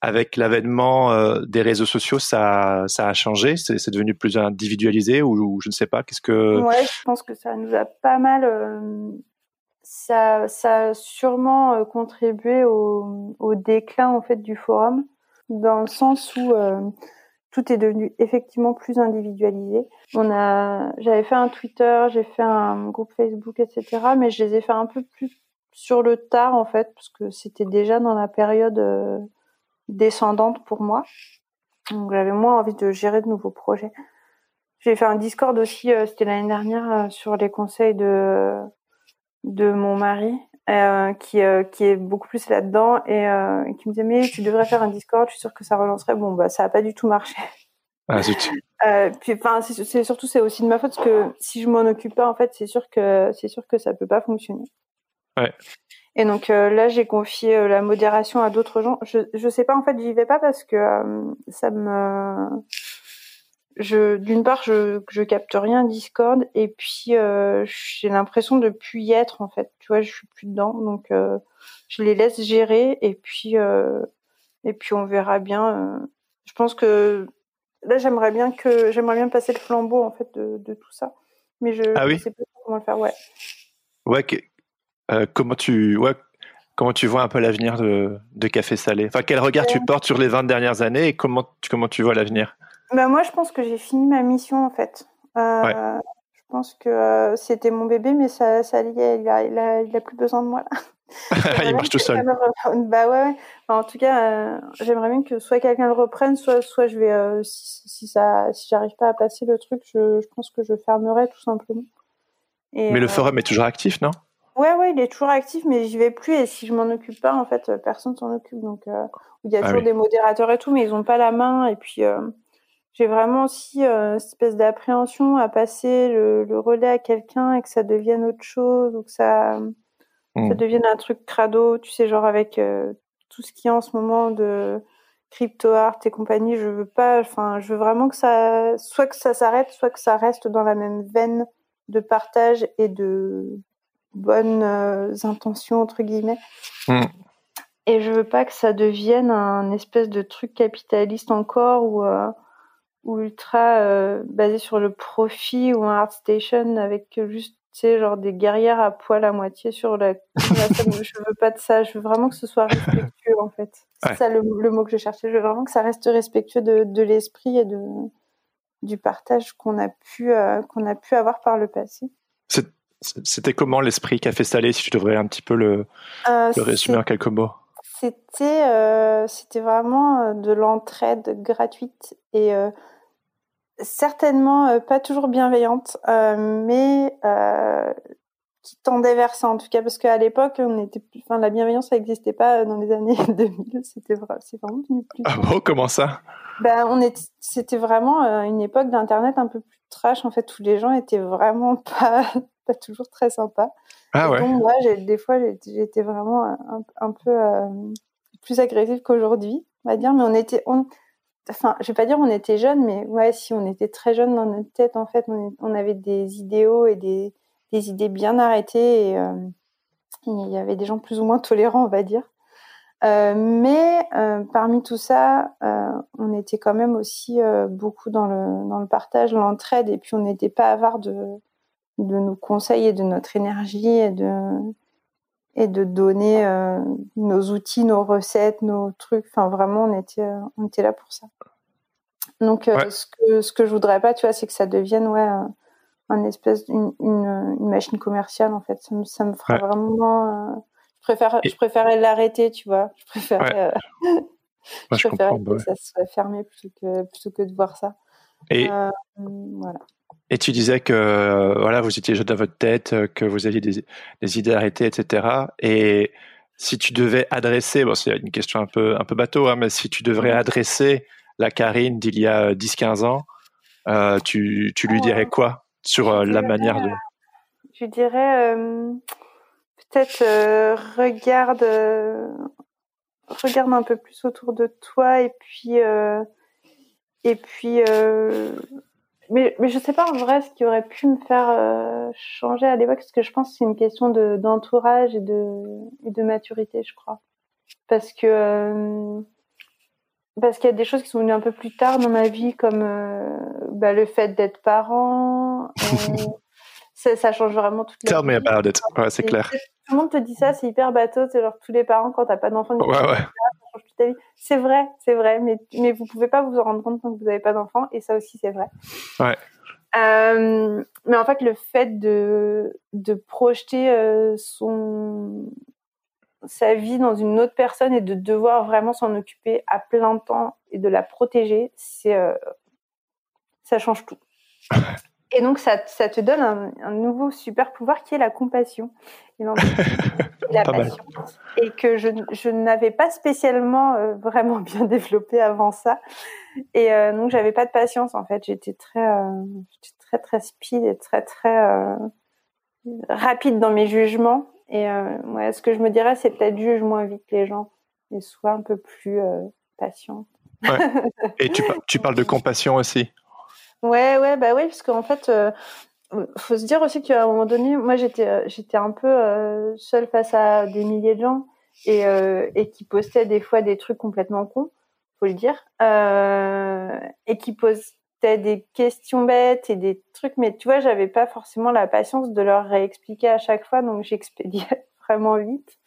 avec l'avènement des réseaux sociaux ça ça a changé? C'est devenu plus individualisé ou, je ne sais pas. Qu'est-ce que Ouais, je pense que ça nous a pas mal. ça, ça a sûrement contribué au, au déclin en fait du forum, dans le sens où tout est devenu effectivement plus individualisé. On j'avais fait un Twitter, j'ai fait un groupe Facebook, etc. Mais je les ai fait un peu plus sur le tard en fait, parce que c'était déjà dans la période euh, descendante pour moi. Donc j'avais moins envie de gérer de nouveaux projets. J'ai fait un Discord aussi, euh, c'était l'année dernière, euh, sur les conseils de mon mari, euh, qui euh, qui est beaucoup plus là-dedans et euh, qui me disait mais tu devrais faire un Discord, je suis sûre que ça relancerait. Bon bah ça a pas du tout marché. ah, zut. Puis enfin c'est surtout c'est aussi de ma faute parce que si je m'en occupe pas en fait c'est sûr que c'est sûr que ça peut pas fonctionner. Ouais. Et donc là j'ai confié la modération à d'autres gens. Je je sais pas en fait j'y vais pas parce que ça me je d'une part je je capte rien Discord et puis euh, j'ai l'impression de plus y être en fait. Tu vois je suis plus dedans donc euh, je les laisse gérer et puis euh, et puis on verra bien. Je pense que là j'aimerais bien que j'aimerais bien passer le flambeau en fait de, de tout ça mais je Ah oui? je sais pas comment le faire ouais Ouais. que- comment tu ouais comment tu vois un peu l'avenir de, de Café Salé? Enfin quel regard tu portes sur les 20 dernières années et comment comment tu vois l'avenir? Bah moi je pense que j'ai fini ma mission en fait Euh, Ouais. je pense que euh, c'était mon bébé mais ça ça est il a il a, il a plus besoin de moi là. Il marche tout seul. bah ouais. Enfin, en tout cas euh, j'aimerais bien que soit quelqu'un le reprenne soit soit je vais si, si ça si j'arrive pas à passer le truc je, je pense que je fermerai tout simplement Et, Mais le forum est toujours actif, non? Ouais, ouais, il est toujours actif, mais j'y vais plus. Et si je m'en occupe pas, en fait, personne s'en occupe. Donc, euh, il y a Ah toujours oui. des modérateurs et tout, mais ils ont pas la main. Et puis, euh, j'ai vraiment aussi euh, cette espèce d'appréhension à passer le, le relais à quelqu'un et que ça devienne autre chose ou que ça, Hmm. ça devienne un truc crado. Tu sais, genre avec euh, tout ce qu'il y a en ce moment de crypto art et compagnie, je veux pas. Enfin, je veux vraiment que ça, soit que ça s'arrête, soit que ça reste dans la même veine de partage et de bonnes euh, intentions entre guillemets. Mm. Et je veux pas que ça devienne un espèce de truc capitaliste encore ou euh, ou ultra euh, basé sur le profit ou un art station avec juste tu sais genre des guerrières à poil à moitié sur la, je veux pas de ça. Je veux vraiment que ce soit respectueux en fait. C'est Ouais. ça le, le mot que je cherchais. Je veux vraiment que ça reste respectueux de, de l'esprit et de du partage qu'on a pu euh, qu'on a pu avoir par le passé. C'était comment l'esprit Café Salé, si tu devrais un petit peu le, Euh, le résumer en quelques mots? C'était euh, c'était vraiment de l'entraide gratuite et euh, certainement euh, pas toujours bienveillante, euh, mais euh, qui tendait vers ça en tout cas parce qu'à l'époque on était, enfin la bienveillance ça n'existait pas dans les années 2000, c'était vrai, c'est vraiment plus. Ah bon, comment ça? Ben, on est, c'était vraiment une époque d'internet un peu plus trash en fait où les gens étaient vraiment pas pas toujours très sympas. Ah Et ouais. donc, moi, j'ai, des fois, j'étais vraiment un, un peu plus agressive qu'aujourd'hui, on va dire. Mais on était, on, enfin, je vais pas dire on était jeunes, mais ouais, si on était très jeunes dans notre tête, en fait, on, avait des idéaux et des, des idées bien arrêtées. Et euh, il y avait des gens plus ou moins tolérants, on va dire. mais parmi tout ça, on était quand même aussi beaucoup dans le, dans le partage, l'entraide, et puis on n'était pas avare de, de nos conseils et de notre énergie et de, et de donner nos outils, nos recettes, nos trucs. Enfin, vraiment, on était, on était là pour ça. Donc, ce, que, ce que je voudrais pas, tu vois, c'est que ça devienne, ouais, un espèce d'une une, machine commerciale en fait. Ça me, ça me ferait vraiment. Euh, je préfère, je préférais l'arrêter, tu vois. Je préférais, euh, je, préférais que ça soit fermé plutôt que plutôt que de voir ça. Et euh, voilà. Et tu disais que voilà, vous étiez jeune dans votre tête, que vous aviez des, des idées arrêtées, etc. Et si tu devais adresser, bon, c'est une question un peu un peu bateau, hein, mais si tu devrais adresser la Karine d'il y a 10-15 ans, tu, tu lui dirais quoi sur euh, la manière de. Je dirais euh, peut-être euh, regarde regarde un peu plus autour de toi et puis et puis mais mais je sais pas en vrai ce qui aurait pu me faire changer à l'époque parce que je pense que c'est une question de d'entourage et de et de maturité je crois parce que parce qu'il y a des choses qui sont venues un peu plus tard dans ma vie, comme euh, bah, le fait d'être parent. ça, ça, change vraiment toute la Tell me about it. Ouais, c'est clair. Tout le monde te dit ça, c'est hyper bateau. C'est genre tous les parents, quand t'as pas d'enfant, ouais, ouais. Vie. C'est vrai, c'est vrai, mais, mais vous pouvez pas vous en rendre compte tant que vous n'avez pas d'enfant, et ça aussi, c'est vrai. Ouais. Euh, mais en fait, le fait de, de projeter euh, son, sa vie dans une autre personne et de devoir vraiment s'en occuper à plein temps et de la protéger, c'est euh, ça change tout. Et donc ça, ça te donne un, nouveau super pouvoir qui est la compassion et, la passion. Et que je, je n'avais pas spécialement euh, vraiment bien développé avant ça. Et euh, donc j'avais pas de patience en fait. J'étais très, très très speed et très très rapide dans mes jugements et euh, ouais, ce que je me dirais, c'est peut-être juge moins vite les gens et sois un peu plus euh, patient. Ouais. Et tu, tu, parles de compassion aussi. Ouais, ouais, bah oui, parce qu'en fait, euh, faut se dire aussi qu'à un moment donné, moi j'étais, euh, j'étais un peu euh, seule face à des milliers de gens et, euh, et qui postaient des fois des trucs complètement cons, faut le dire, et qui posent des questions bêtes et des trucs, mais tu vois, j'avais pas forcément la patience de leur réexpliquer à chaque fois, donc j'expédiais vraiment vite.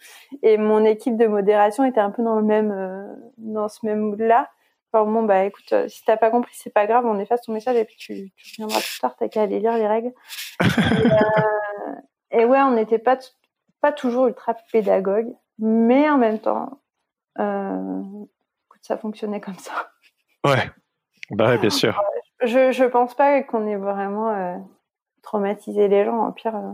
Et mon équipe de modération était un peu dans le même, dans ce même mood-là. Enfin, bon, bah écoute, euh, si t'as pas compris, c'est pas grave, on efface ton message et puis tu, tu reviendras plus tard, t'as qu'à aller lire les règles. et, euh, ouais, on n'était pas, pas toujours ultra pédagogue, mais en même temps, écoute, ça fonctionnait comme ça. Ouais, bah bien sûr. Je je pense pas qu'on ait vraiment euh, traumatisé les gens. En pire, euh,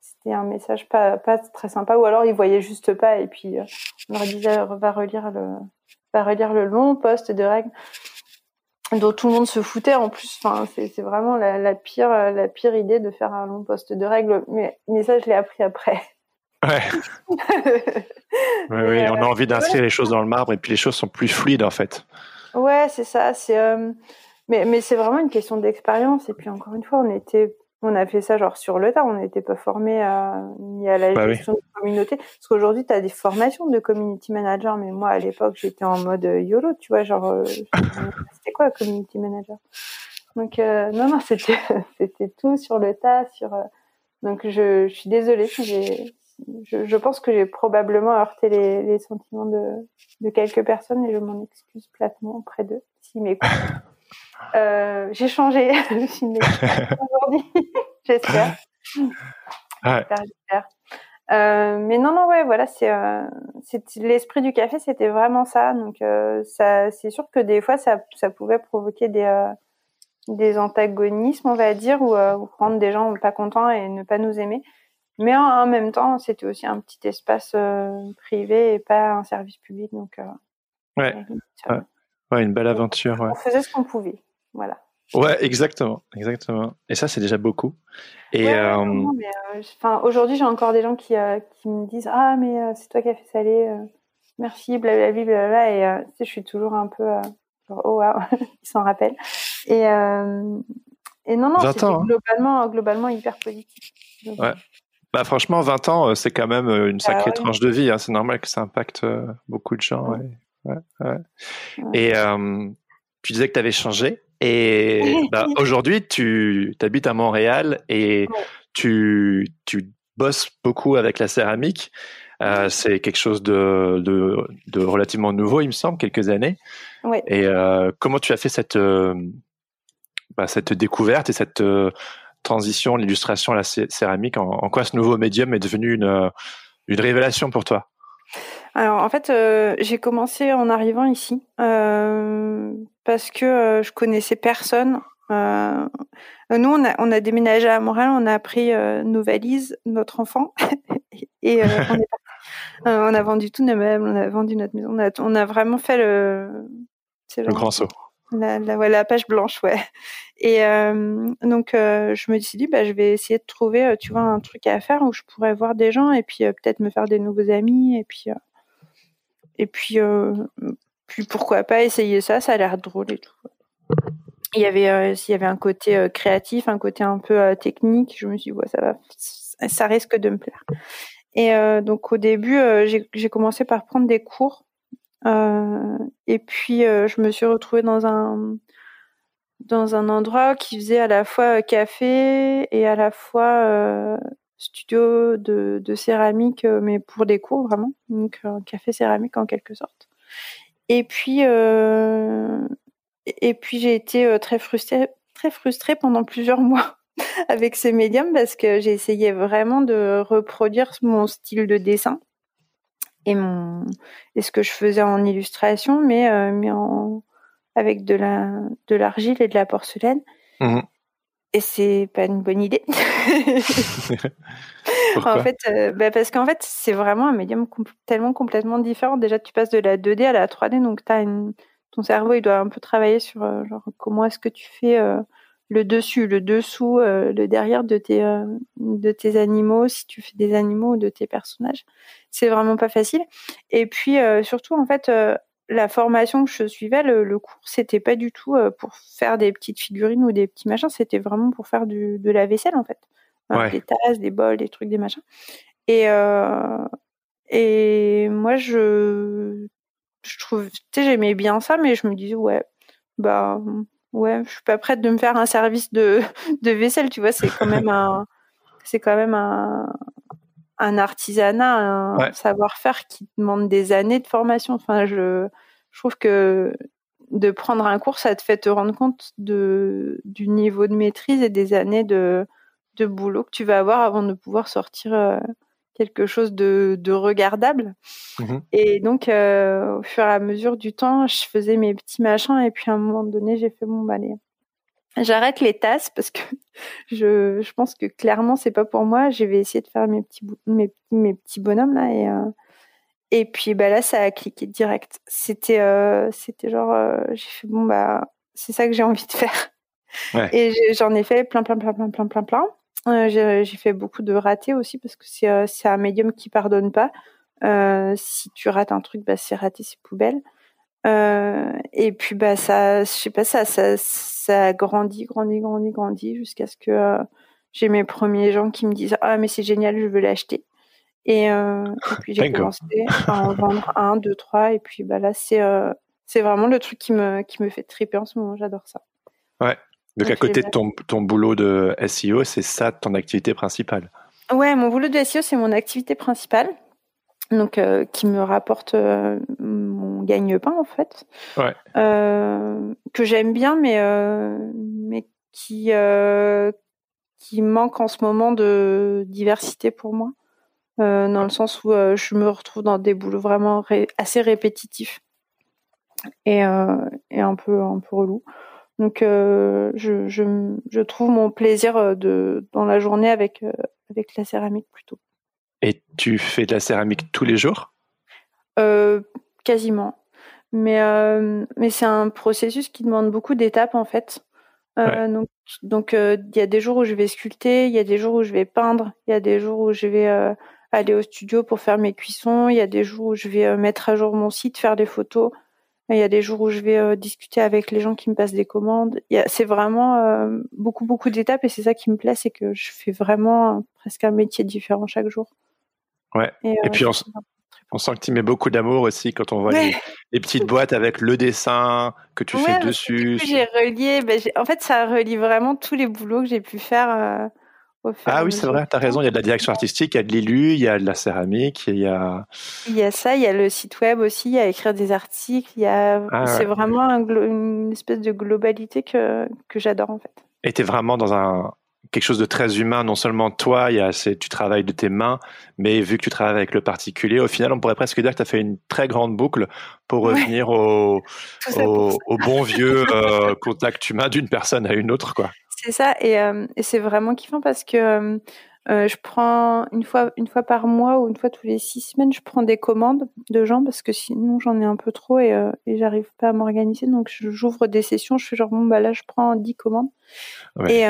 c'était un message pas pas très sympa, ou alors ils voyaient juste pas et puis euh, on leur disait va relire le va relire le long poste de règles dont tout le monde se foutait en plus. Enfin, c'est vraiment la, la pire la pire idée de faire un long poste de règles. Mais mais ça je l'ai appris après. Ouais. oui, oui, on a envie d'inscrire les choses dans le marbre et puis les choses sont plus fluides en fait. Ouais, c'est ça. C'est mais, mais c'est vraiment une question d'expérience. Et puis encore une fois, on était, on a fait ça genre sur le tas. On n'était pas formé à, ni à la bah gestion de communauté. Parce qu'aujourd'hui, tu as des formations de community manager. Mais moi, à l'époque, j'étais en mode euh, YOLO, tu vois, genre, euh, c'était quoi community manager? Donc, euh, non, non, c'était, c'était tout sur le tas, sur, donc je, je suis désolée si j'ai, je, je, pense que j'ai probablement heurté les, les sentiments de, de quelques personnes et je m'en excuse platement auprès d'eux s'ils m'écoutent. Euh, j'ai changé aujourd'hui, j'espère. Ouais. Euh, mais non, non, ouais, voilà, c'est euh, l'esprit du café, c'était vraiment ça. Donc, ça, c'est sûr que des fois, ça, ça pouvait provoquer des, des antagonismes, on va dire, ou, ou, rendre des gens pas contents et ne pas nous aimer. Mais en, en même temps, c'était aussi un petit espace privé et pas un service public. Donc, ouais. ouais. Ouais. une belle aventure. Ouais. On faisait ce qu'on pouvait. Voilà. Ouais, exactement, exactement. Et ça, c'est déjà beaucoup. Et euh... euh aujourd'hui, j'ai encore des gens qui, euh, qui me disent ah mais c'est toi qui as fait saler, merci, blablabla, blablabla. Et tu sais, je suis toujours un peu genre oh waouh, ils s'en rappellent. Et et non non, c'est hein. globalement globalement hyper positif. Ouais. Bah franchement, 20 ans, c'est quand même une Ah sacrée ouais. tranche de vie. hein. C'est normal que ça impacte beaucoup de gens. ouais. Ouais, ouais. Et euh, tu disais que tu avais changé. Et bah, aujourd'hui, tu habites à Montréal et tu, tu bosses beaucoup avec la céramique. Euh, c'est quelque chose de, de, de relativement nouveau, il me semble, quelques années. Et euh, comment tu as fait cette, euh, bah, cette découverte et cette transition, l'illustration à la cé- céramique? En, en quoi ce nouveau médium est devenu une, une révélation pour toi? Alors en fait, euh, j'ai commencé en arrivant ici euh, parce que euh, je connaissais personne. Nous, on a, on a déménagé à Montréal, on a pris nos valises, notre enfant, et on, est parti. On a vendu tous nos meubles, on a vendu notre maison, on a, on a vraiment fait le, grand saut. La, la, la page blanche, ouais. Et euh, donc, euh, je me suis dit, bah, je vais essayer de trouver, euh, tu vois, un truc à faire où je pourrais voir des gens et puis peut-être me faire des nouveaux amis et puis, et puis, puis pourquoi pas essayer ça, ça a l'air drôle et tout. Il y avait, il y avait un côté créatif, un côté un peu technique. Je me suis dit, ouais, ça va, ça risque de me plaire. Et donc, au début, j'ai commencé par prendre des cours. Euh, et puis, euh, je me suis retrouvée dans un, dans un endroit qui faisait à la fois euh, café et à la fois studio de, céramique, mais pour des cours vraiment. Donc, café céramique en quelque sorte. Et puis, et puis j'ai été très frustrée, très frustrée pendant plusieurs mois avec ces médiums parce que j'ai essayé vraiment de reproduire mon style de dessin et mon et ce que je faisais en illustration, mais euh, mais en avec de la de l'argile et de la porcelaine. Mhm. Et c'est pas une bonne idée. En fait, euh, bah, parce qu'en fait, c'est vraiment un médium tellement complètement différent. Déjà, tu passes de la 2D à la 3D, donc une... ton cerveau, il doit un peu travailler sur euh, genre comment est-ce que tu fais euh, le dessus, le dessous, euh, le derrière de tes euh, de tes animaux, si tu fais des animaux ou de tes personnages. C'est vraiment pas facile. Et puis euh, surtout, en fait. la formation que je suivais, le, le cours, c'était pas du tout pour faire des petites figurines ou des petits machins, c'était vraiment pour faire du, de la vaisselle en fait. Ouais. Des tasses, des bols, des trucs, des machins. Et, et moi, je, je trouve, tu sais, j'aimais bien ça, mais je me disais, ouais, bah, ouais, je suis pas prête de me faire un service de, de vaisselle, tu vois, c'est quand même un, c'est quand même un, un artisanat, un Ouais. savoir-faire qui demande des années de formation. Enfin, je, je trouve que de prendre un cours, ça te fait te rendre compte de, du niveau de maîtrise et des années de, de boulot que tu vas avoir avant de pouvoir sortir euh, quelque chose de, de regardable. Mhm. Et donc, euh, au fur et à mesure du temps, je faisais mes petits machins et puis à un moment donné, j'ai fait bah, allez, j'arrête les tasses parce que je, je pense que clairement, c'est pas pour moi. Je vais essayer de faire mes petits, mes, mes petits bonhommes là et, euh, et puis bah là, ça a cliqué direct. C'était, euh, c'était genre, j'ai fait bon, bah, c'est ça que j'ai envie de faire. Ouais. Et j'en ai fait plein, plein, plein, plein, plein, plein, plein. Euh, j'ai j'ai fait beaucoup de ratés aussi parce que c'est euh, un médium qui pardonne pas. Euh, si tu rates un truc, bah, c'est raté, c'est poubelle. Euh, et puis bah ça, je sais pas ça, ça, ça a grandi, grandi, grandi, grandi jusqu'à ce que euh, j'ai mes premiers gens qui me disent ah mais c'est génial, je veux l'acheter. Et, euh, et puis j'ai commencé à en vendre un, deux, trois, et puis bah là c'est euh, c'est vraiment le truc qui me qui me fait triper en ce moment. J'adore ça. Donc à côté de ton, ton boulot de SEO, c'est ça ton activité principale. Ouais, mon boulot de SEO, c'est mon activité principale. Donc, euh, qui me rapporte euh, mon gagne-pain, en fait. Ouais. Euh, que j'aime bien, mais, mais qui, qui manque en ce moment de diversité pour moi. Dans le sens où je me retrouve dans des boulots vraiment ré- assez répétitifs et, et un peu un peu relou. Donc euh, je, je, je trouve mon plaisir euh, de dans la journée avec euh, avec la céramique plutôt. Et tu fais de la céramique tous les jours? Euh, quasiment. Mais, mais c'est un processus qui demande beaucoup d'étapes en fait. Donc, donc il y a des jours où je vais sculpter, il y a des jours où je vais peindre, il y a des jours où je vais aller au studio pour faire mes cuissons, il y a des jours où je vais mettre à jour mon site, faire des photos. Il y a des jours où je vais discuter avec les gens qui me passent des commandes. C'est vraiment beaucoup, beaucoup d'étapes et c'est ça qui me plaît, c'est que je fais vraiment presque un métier différent chaque jour. Ouais. Et, puis on, on, sent que tu mets beaucoup d'amour aussi quand on voit les, petites boîtes avec le dessin que tu fais dessus. J'ai relié, ben, en fait, ça relie vraiment tous les boulots que j'ai pu faire ah oui, c'est vrai, tu as raison. Il y a de la direction artistique, il y a de l'élu, il y a de la céramique, il y a. Il y a ça, il y a le site web aussi, il y a écrire des articles, il y a. Ah c'est vraiment une espèce de globalité que, que j'adore en fait. Et tu es vraiment dans un quelque chose de très humain. Non seulement toi, il y a, tu travailles de tes mains, mais vu que tu travailles avec le particulier, au final, on pourrait presque dire que tu as fait une très grande boucle pour revenir au, au, bon vieux euh, contact humain d'une personne à une autre, quoi. C'est ça, et, euh, et c'est vraiment kiffant parce que euh, euh, je prends une fois, une fois par mois ou une fois tous les six semaines, je prends des commandes de gens parce que sinon j'en ai un peu trop et, et j'arrive pas à m'organiser. Donc j'ouvre des sessions, je fais genre bon bah là je prends dix commandes. Et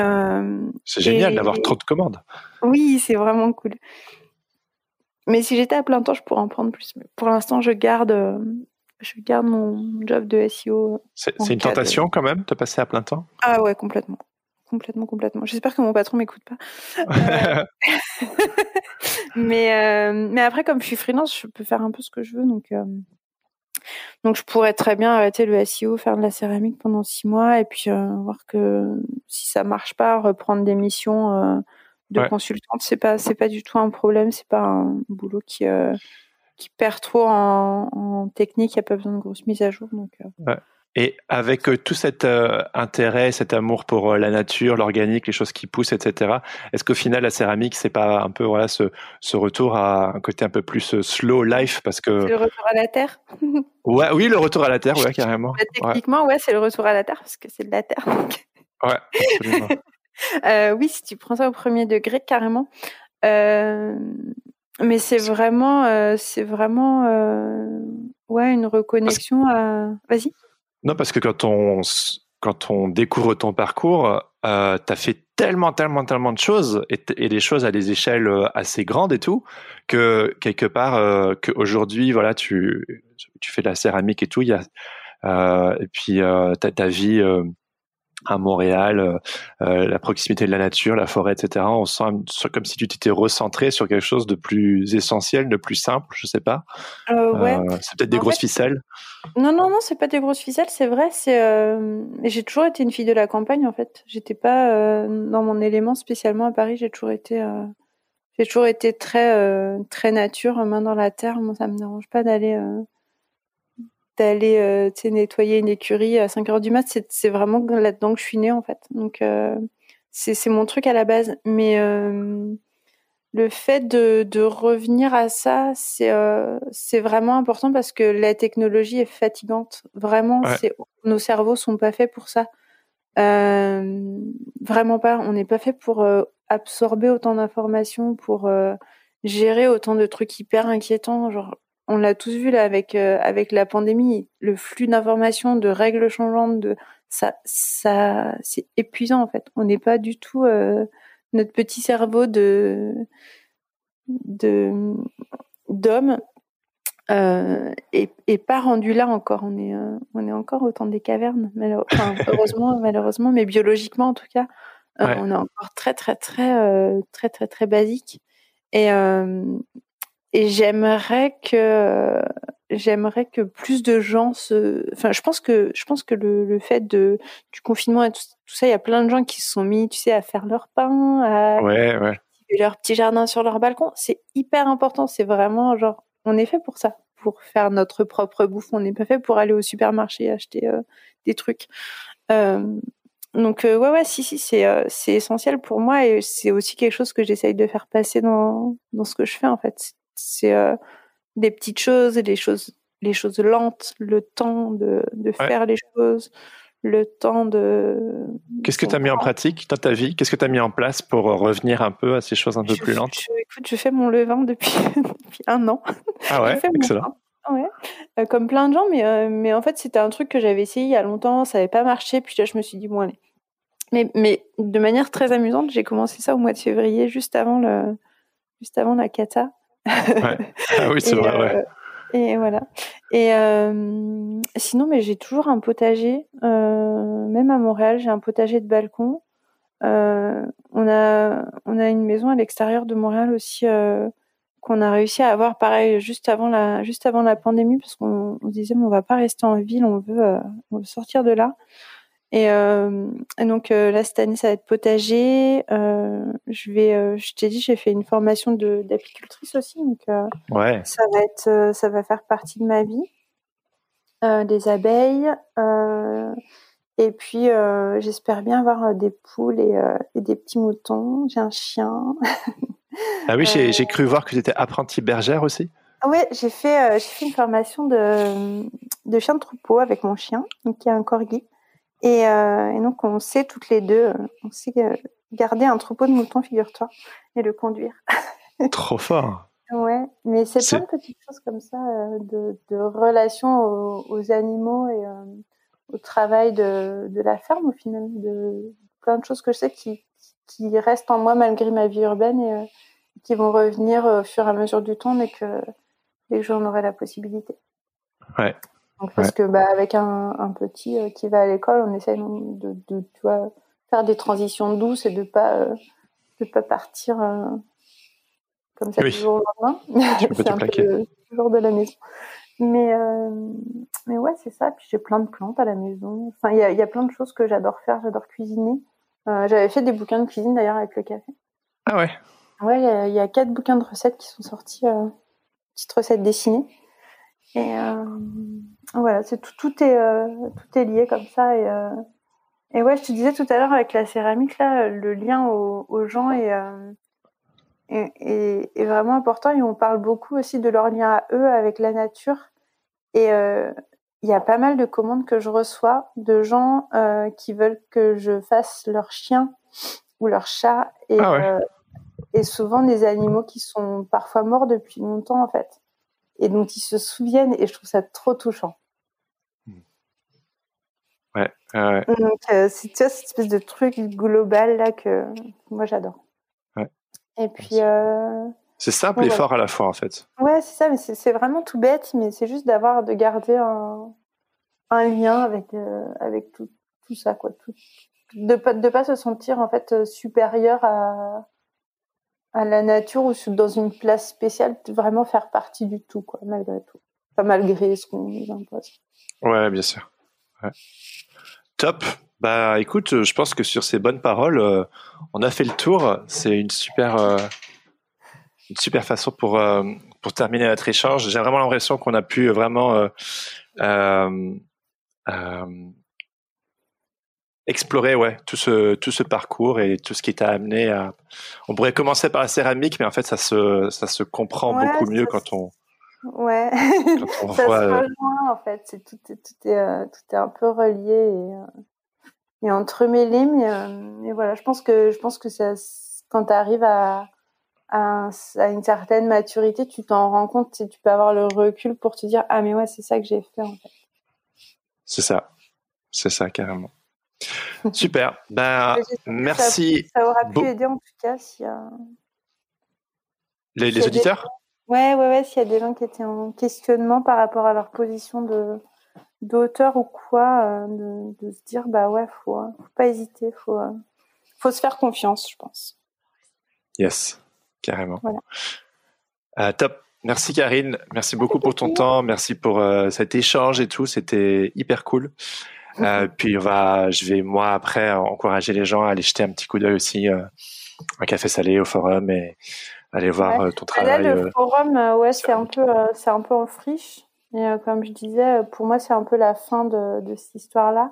c'est génial d'avoir trop de commandes. Oui, c'est vraiment cool. Mais si j'étais à plein temps, je pourrais en prendre plus. Mais pour l'instant, je garde, je garde mon job de SEO. C'est une tentation quand même de passer à plein temps? Ah ouais, complètement complètement, complètement. J'espère que mon patron m'écoute pas. Euh, mais, euh, mais après, comme je suis freelance, je peux faire un peu ce que je veux. Donc, euh, donc je pourrais très bien arrêter le SEO, faire de la céramique pendant six mois et puis voir que si ça marche pas, reprendre des missions de consultante, c'est pas, c'est pas du tout un problème. C'est pas un boulot qui, qui perd trop en, en technique. Il n'y a pas besoin de grosses mises à jour. Donc, et avec euh, tout cet euh, intérêt, cet amour pour euh, la nature, l'organique, les choses qui poussent, etc., est-ce qu'au final, la céramique, c'est pas un peu voilà ce, ce, retour à un côté un peu plus slow life parce que le retour à la terre. ouais, oui, le retour à la terre, ouais, carrément. Bah, techniquement, ouais, c'est le retour à la terre parce que c'est de la terre. ouais, absolument. oui, si tu prends ça au premier degré, carrément. mais c'est vraiment, c'est vraiment, ouais, une reconnexion à. Vas-y. Non, parce que quand on, quand on découvre ton parcours, euh, tu as fait tellement, tellement, tellement de choses et, et, des choses à des échelles euh, assez grandes et tout, que quelque part, euh, qu'aujourd'hui, voilà, tu, tu fais de la céramique et tout, il y a, euh, et puis euh, ta, ta vie à Montréal, euh, euh, la proximité de la nature, la forêt, etc. On sent comme si tu t'étais recentré sur quelque chose de plus essentiel, de plus simple, je sais pas. Euh, ouais. c'est peut-être des grosses ficelles. Non, non, non, c'est pas des grosses ficelles, c'est vrai. C'est, j'ai toujours été une fille de la campagne en fait. J'étais pas dans mon élément spécialement à Paris. J'ai toujours été, j'ai toujours été très, très nature, main dans la terre. Moi, ça me dérange pas d'aller d'aller euh, nettoyer une écurie à 5 heures du mat, c'est vraiment là-dedans que je suis née en fait. Donc euh, c'est mon truc à la base. Mais euh, le fait de, de, revenir à ça, c'est c'est vraiment important parce que la technologie est fatigante. Vraiment, nos cerveaux sont pas faits pour ça. vraiment pas. On n'est pas fait pour absorber autant d'informations, pour gérer autant de trucs hyper inquiétants. Genre, on l'a tous vu là avec euh, avec la pandémie, le flux d'informations, de règles changeantes, de ça ça c'est épuisant en fait. On n'est pas du tout euh, notre petit cerveau de de d'homme euh, est, pas rendu là encore. On est euh, on est encore au temps des cavernes, heureusement malheureusement, mais biologiquement en tout cas, on est encore très très très très très très basique. Et et j'aimerais que j'aimerais que plus de gens se enfin je pense que je pense que le, le fait de du confinement et tout, ça il y a plein de gens qui se sont mis tu sais à faire leur pain à ouais, ouais. leur petit jardin sur leur balcon. C'est hyper important. C'est vraiment genre on est fait pour ça. Pour faire notre propre bouffe. On n'est pas fait pour aller au supermarché et acheter euh, des trucs. Euh, donc euh, ouais ouais si si c'est euh, c'est essentiel pour moi et c'est aussi quelque chose que j'essaye de faire passer dans dans ce que je fais en fait c'est euh, des petites choses, les choses, les choses lentes, le temps de, de faire les choses, le temps de. Qu'est-ce que tu as mis en pratique dans ta vie? Qu'est-ce que tu as mis en place pour revenir un peu à ces choses un peu plus lentes? je, Écoute, je fais mon levain depuis, depuis un an. Ah ouais, excellent. Ouais. Euh, comme plein de gens, mais, euh, mais en fait, c'était un truc que j'avais essayé il y a longtemps, ça n'avait pas marché, puis là, je me suis dit, bon, allez. Mais, mais de manière très amusante, j'ai commencé ça au mois de février, juste avant, le, juste avant la cata. Ah oui, c'est vrai, ouais. Euh, Et voilà. Et euh, sinon, mais j'ai toujours un potager. Euh, même à Montréal, j'ai un potager de balcon. Euh, on a on a une maison à l'extérieur de Montréal aussi qu'on a réussi à avoir pareil juste avant la juste avant la pandémie parce qu'on on disait mais on va pas rester en ville, on veut on veut sortir de là. Et, euh, et donc euh, là cette année ça va être potager. Euh, je vais, je t'ai dit j'ai fait une formation de d'apicultrice aussi donc Ouais. ça va être ça va faire partie de ma vie. Euh, des abeilles euh, et puis euh, j'espère bien avoir des poules et, et des petits moutons. J'ai un chien. Ah oui, j'ai cru voir que tu étais apprentie bergère aussi. Ah ouais, j'ai fait fait une formation de de chien de troupeau avec mon chien, qui est un corgi. Et, euh, et donc on sait toutes les deux, euh, on sait euh, garder un troupeau de moutons, figure-toi, et le conduire. Trop fort. Ouais, mais c'est plein de petites choses comme ça, de, de relation aux, aux animaux et euh, au travail de, de la ferme au final, de plein de choses que je sais qui, qui restent en moi malgré ma vie urbaine et euh, qui vont revenir au fur et à mesure du temps dès que, dès que j'en aurai la possibilité. Ouais. Donc, parce Ouais. que bah, avec un, un petit euh, qui va à l'école, on essaye de, de tu vois, faire des transitions douces et de pas euh, de pas partir euh, comme ça Oui. du jour au lendemain. C'est un peu plaquer. le jour de la maison. Mais mais ouais, c'est ça. Puis j'ai plein de plantes à la maison. Enfin, il y a, y a plein de choses que j'adore faire. J'adore cuisiner. J'avais fait des bouquins de cuisine d'ailleurs avec le café. Ah ouais. Ouais, il y y, a quatre bouquins de recettes qui sont sortis, petites recettes dessinées. Et euh, voilà, c'est tout, tout est euh, tout est lié comme ça. Et, euh, et ouais, je te disais tout à l'heure avec la céramique là, le lien aux, aux gens est, euh, est, est- est vraiment important. Et on parle beaucoup aussi de leur lien à eux avec la nature. Et euh, il y a pas mal de commandes que je reçois de gens euh, qui veulent que je fasse leur chien ou leur chat. Et, Ah ouais. et souvent des animaux qui sont parfois morts depuis longtemps en fait et dont ils se souviennent et je trouve ça trop touchant. Ouais. ouais. Donc euh, c'est cette espèce de truc global là que moi j'adore. Ouais. Et puis euh, C'est simple et fort à la fois en fait. ouais c'est ça mais c'est vraiment tout bête mais c'est juste d'avoir de garder un, un lien avec euh, avec tout tout ça quoi tout de pas de pas se sentir en fait euh, supérieur à à la nature ou dans une place spéciale vraiment faire partie du tout quoi malgré tout pas malgré ce qu'on nous impose Ouais, bien sûr. Top. Bah écoute, euh, je pense que sur ces bonnes paroles, euh, on a fait le tour. C'est une super, euh, une super façon pour pour terminer notre échange. J'ai vraiment l'impression qu'on a pu vraiment explorer ouais tout ce tout ce parcours et tout ce qui t'a amené à. On pourrait commencer par la céramique, mais en fait ça se ça se comprend Ouais, beaucoup mieux quand on ouais quand on ça voit. se euh, rejoint en fait tout est tout est euh, tout est un peu relié et, euh, et entremêlé mais, euh, mais voilà je pense que je pense que ça quand tu arrives à, à à une certaine maturité tu t'en rends compte et tu peux avoir le recul pour te dire ah mais ouais c'est ça que j'ai fait en fait C'est ça. C'est ça, carrément. Super. Ben, que merci. ça aura pu Beau- aider en tout cas si euh, Les, les s'il y a des- auditeurs ouais ouais ouais s'il y a des gens qui étaient en questionnement par rapport à leur position de d'auteur ou quoi euh, de, de se dire bah ouais faut euh, faut pas hésiter faut euh, faut se faire confiance je pense Yes, carrément. Voilà. Euh, top. Merci Karine. Merci beaucoup pour ton temps. Merci pour cet échange et tout. C'était hyper cool. Euh, puis on va, je vais moi après encourager les gens à aller jeter un petit coup d'œil aussi euh, un café salé au forum et aller voir Ouais. euh, ton Ah, Là, travail. le euh, forum, ouais, c'est un peu, c'est un peu en friche. Et comme je disais, pour moi, c'est un peu la fin de, de cette histoire-là.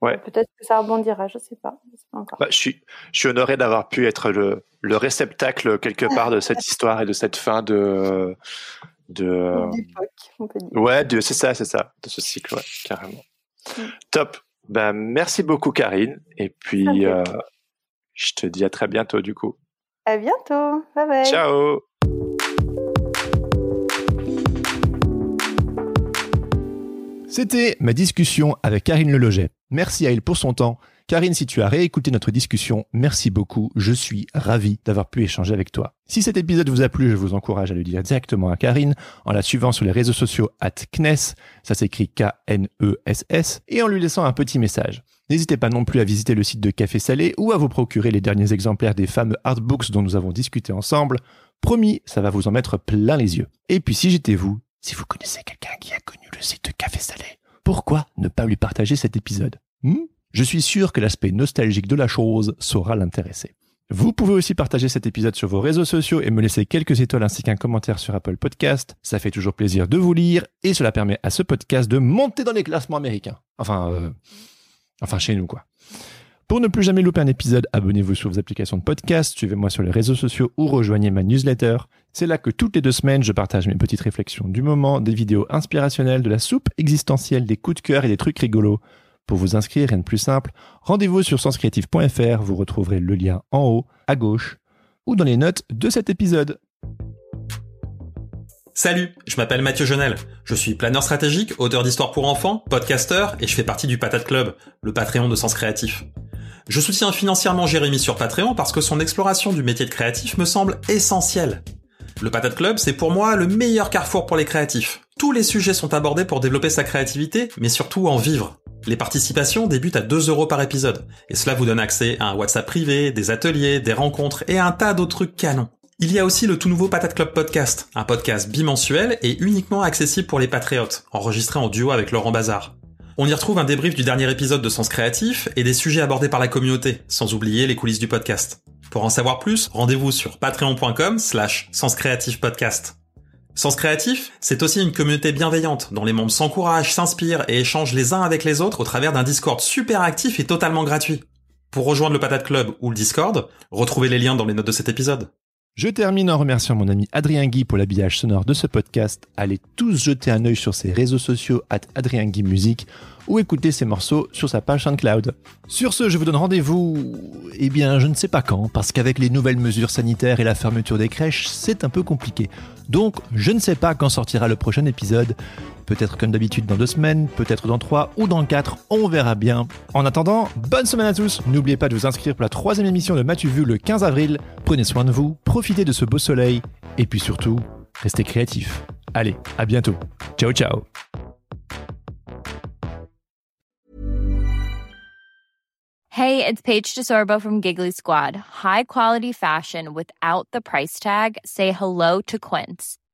Ouais. Peut-être que ça rebondira, je sais pas. Je sais pas encore. bah, je suis, je suis honoré d'avoir pu être le, le réceptacle quelque part de cette histoire et de cette fin de, de, on peut dire. Ouais, c'est ça, c'est ça, de ce cycle, ouais, carrément. Top. Ben, merci beaucoup, Karine. Et puis, euh, je te dis à très bientôt, du coup. À bientôt. Bye bye. Ciao. C'était ma discussion avec Karine Leloget. Merci à elle pour son temps Karine, si tu as réécouté notre discussion, merci beaucoup. Je suis ravi d'avoir pu échanger avec toi. Si cet épisode vous a plu, je vous encourage à le dire directement à Karine en la suivant sur les réseaux sociaux at KNES, ça s'écrit K-N-E-S-S, et en lui laissant un petit message. N'hésitez pas non plus à visiter le site de Café Salé ou à vous procurer les derniers exemplaires des fameux artbooks dont nous avons discuté ensemble. Promis, ça va vous en mettre plein les yeux. Et puis si j'étais vous, si vous connaissez quelqu'un qui a connu le site de Café Salé, pourquoi ne pas lui partager cet épisode? Hmm? Je suis sûr que l'aspect nostalgique de la chose saura l'intéresser. Vous pouvez aussi partager cet épisode sur vos réseaux sociaux et me laisser quelques étoiles ainsi qu'un commentaire sur Apple Podcast. Ça fait toujours plaisir de vous lire et cela permet à ce podcast de monter dans les classements américains. Enfin, euh, enfin chez nous quoi. Pour ne plus jamais louper un épisode, abonnez-vous sur vos applications de podcast, suivez-moi sur les réseaux sociaux ou rejoignez ma newsletter. C'est là que toutes les deux semaines, je partage mes petites réflexions du moment, des vidéos inspirationnelles, de la soupe existentielle, des coups de cœur et des trucs rigolos. Pour vous inscrire, rien de plus simple, rendez-vous sur senscreative.fr, vous retrouverez le lien en haut, à gauche, ou dans les notes de cet épisode. Salut, je m'appelle Mathieu Jonel. Je suis planeur stratégique, auteur d'histoires pour enfants, podcasteur et je fais partie du Patate Club, le Patreon de Sens Créatif. Je soutiens financièrement Jérémy sur Patreon parce que son exploration du métier de créatif me semble essentielle. Le Patate Club, c'est pour moi le meilleur carrefour pour les créatifs. Tous les sujets sont abordés pour développer sa créativité, mais surtout en vivre. Les participations débutent à 2 euros par épisode, et cela vous donne accès à un WhatsApp privé, des ateliers, des rencontres et un tas d'autres trucs canons. Il y a aussi le tout nouveau Patate Club Podcast, un podcast bimensuel et uniquement accessible pour les patriotes, enregistré en duo avec Laurent Bazar. On y retrouve un débrief du dernier épisode de Sens Créatif et des sujets abordés par la communauté, sans oublier les coulisses du podcast. Pour en savoir plus, rendez-vous sur patreon.com slash podcast. Sens Créatif, c'est aussi une communauté bienveillante dont les membres s'encouragent, s'inspirent et échangent les uns avec les autres au travers d'un Discord super actif et totalement gratuit. Pour rejoindre le Patate Club ou le Discord, retrouvez les liens dans les notes de cet épisode. Je termine en remerciant mon ami Adrien Guy pour l'habillage sonore de ce podcast. Allez tous jeter un œil sur ses réseaux sociaux at Adrien Guy Musique ou écouter ses morceaux sur sa page SoundCloud. Sur ce, je vous donne rendez-vous, eh bien, je ne sais pas quand, parce qu'avec les nouvelles mesures sanitaires et la fermeture des crèches, c'est un peu compliqué. Donc, je ne sais pas quand sortira le prochain épisode. Peut-être comme d'habitude dans deux semaines, peut-être dans trois ou dans quatre, on verra bien. En attendant, bonne semaine à tous. N'oubliez pas de vous inscrire pour la troisième émission de Mathieu Vu le 15 avril. Prenez soin de vous, profitez de ce beau soleil, et puis surtout, restez créatifs. Allez, à bientôt. Ciao ciao. Hey, it's Paige DeSorbo from Giggly Squad. High quality fashion without the price tag. Say hello to Quince.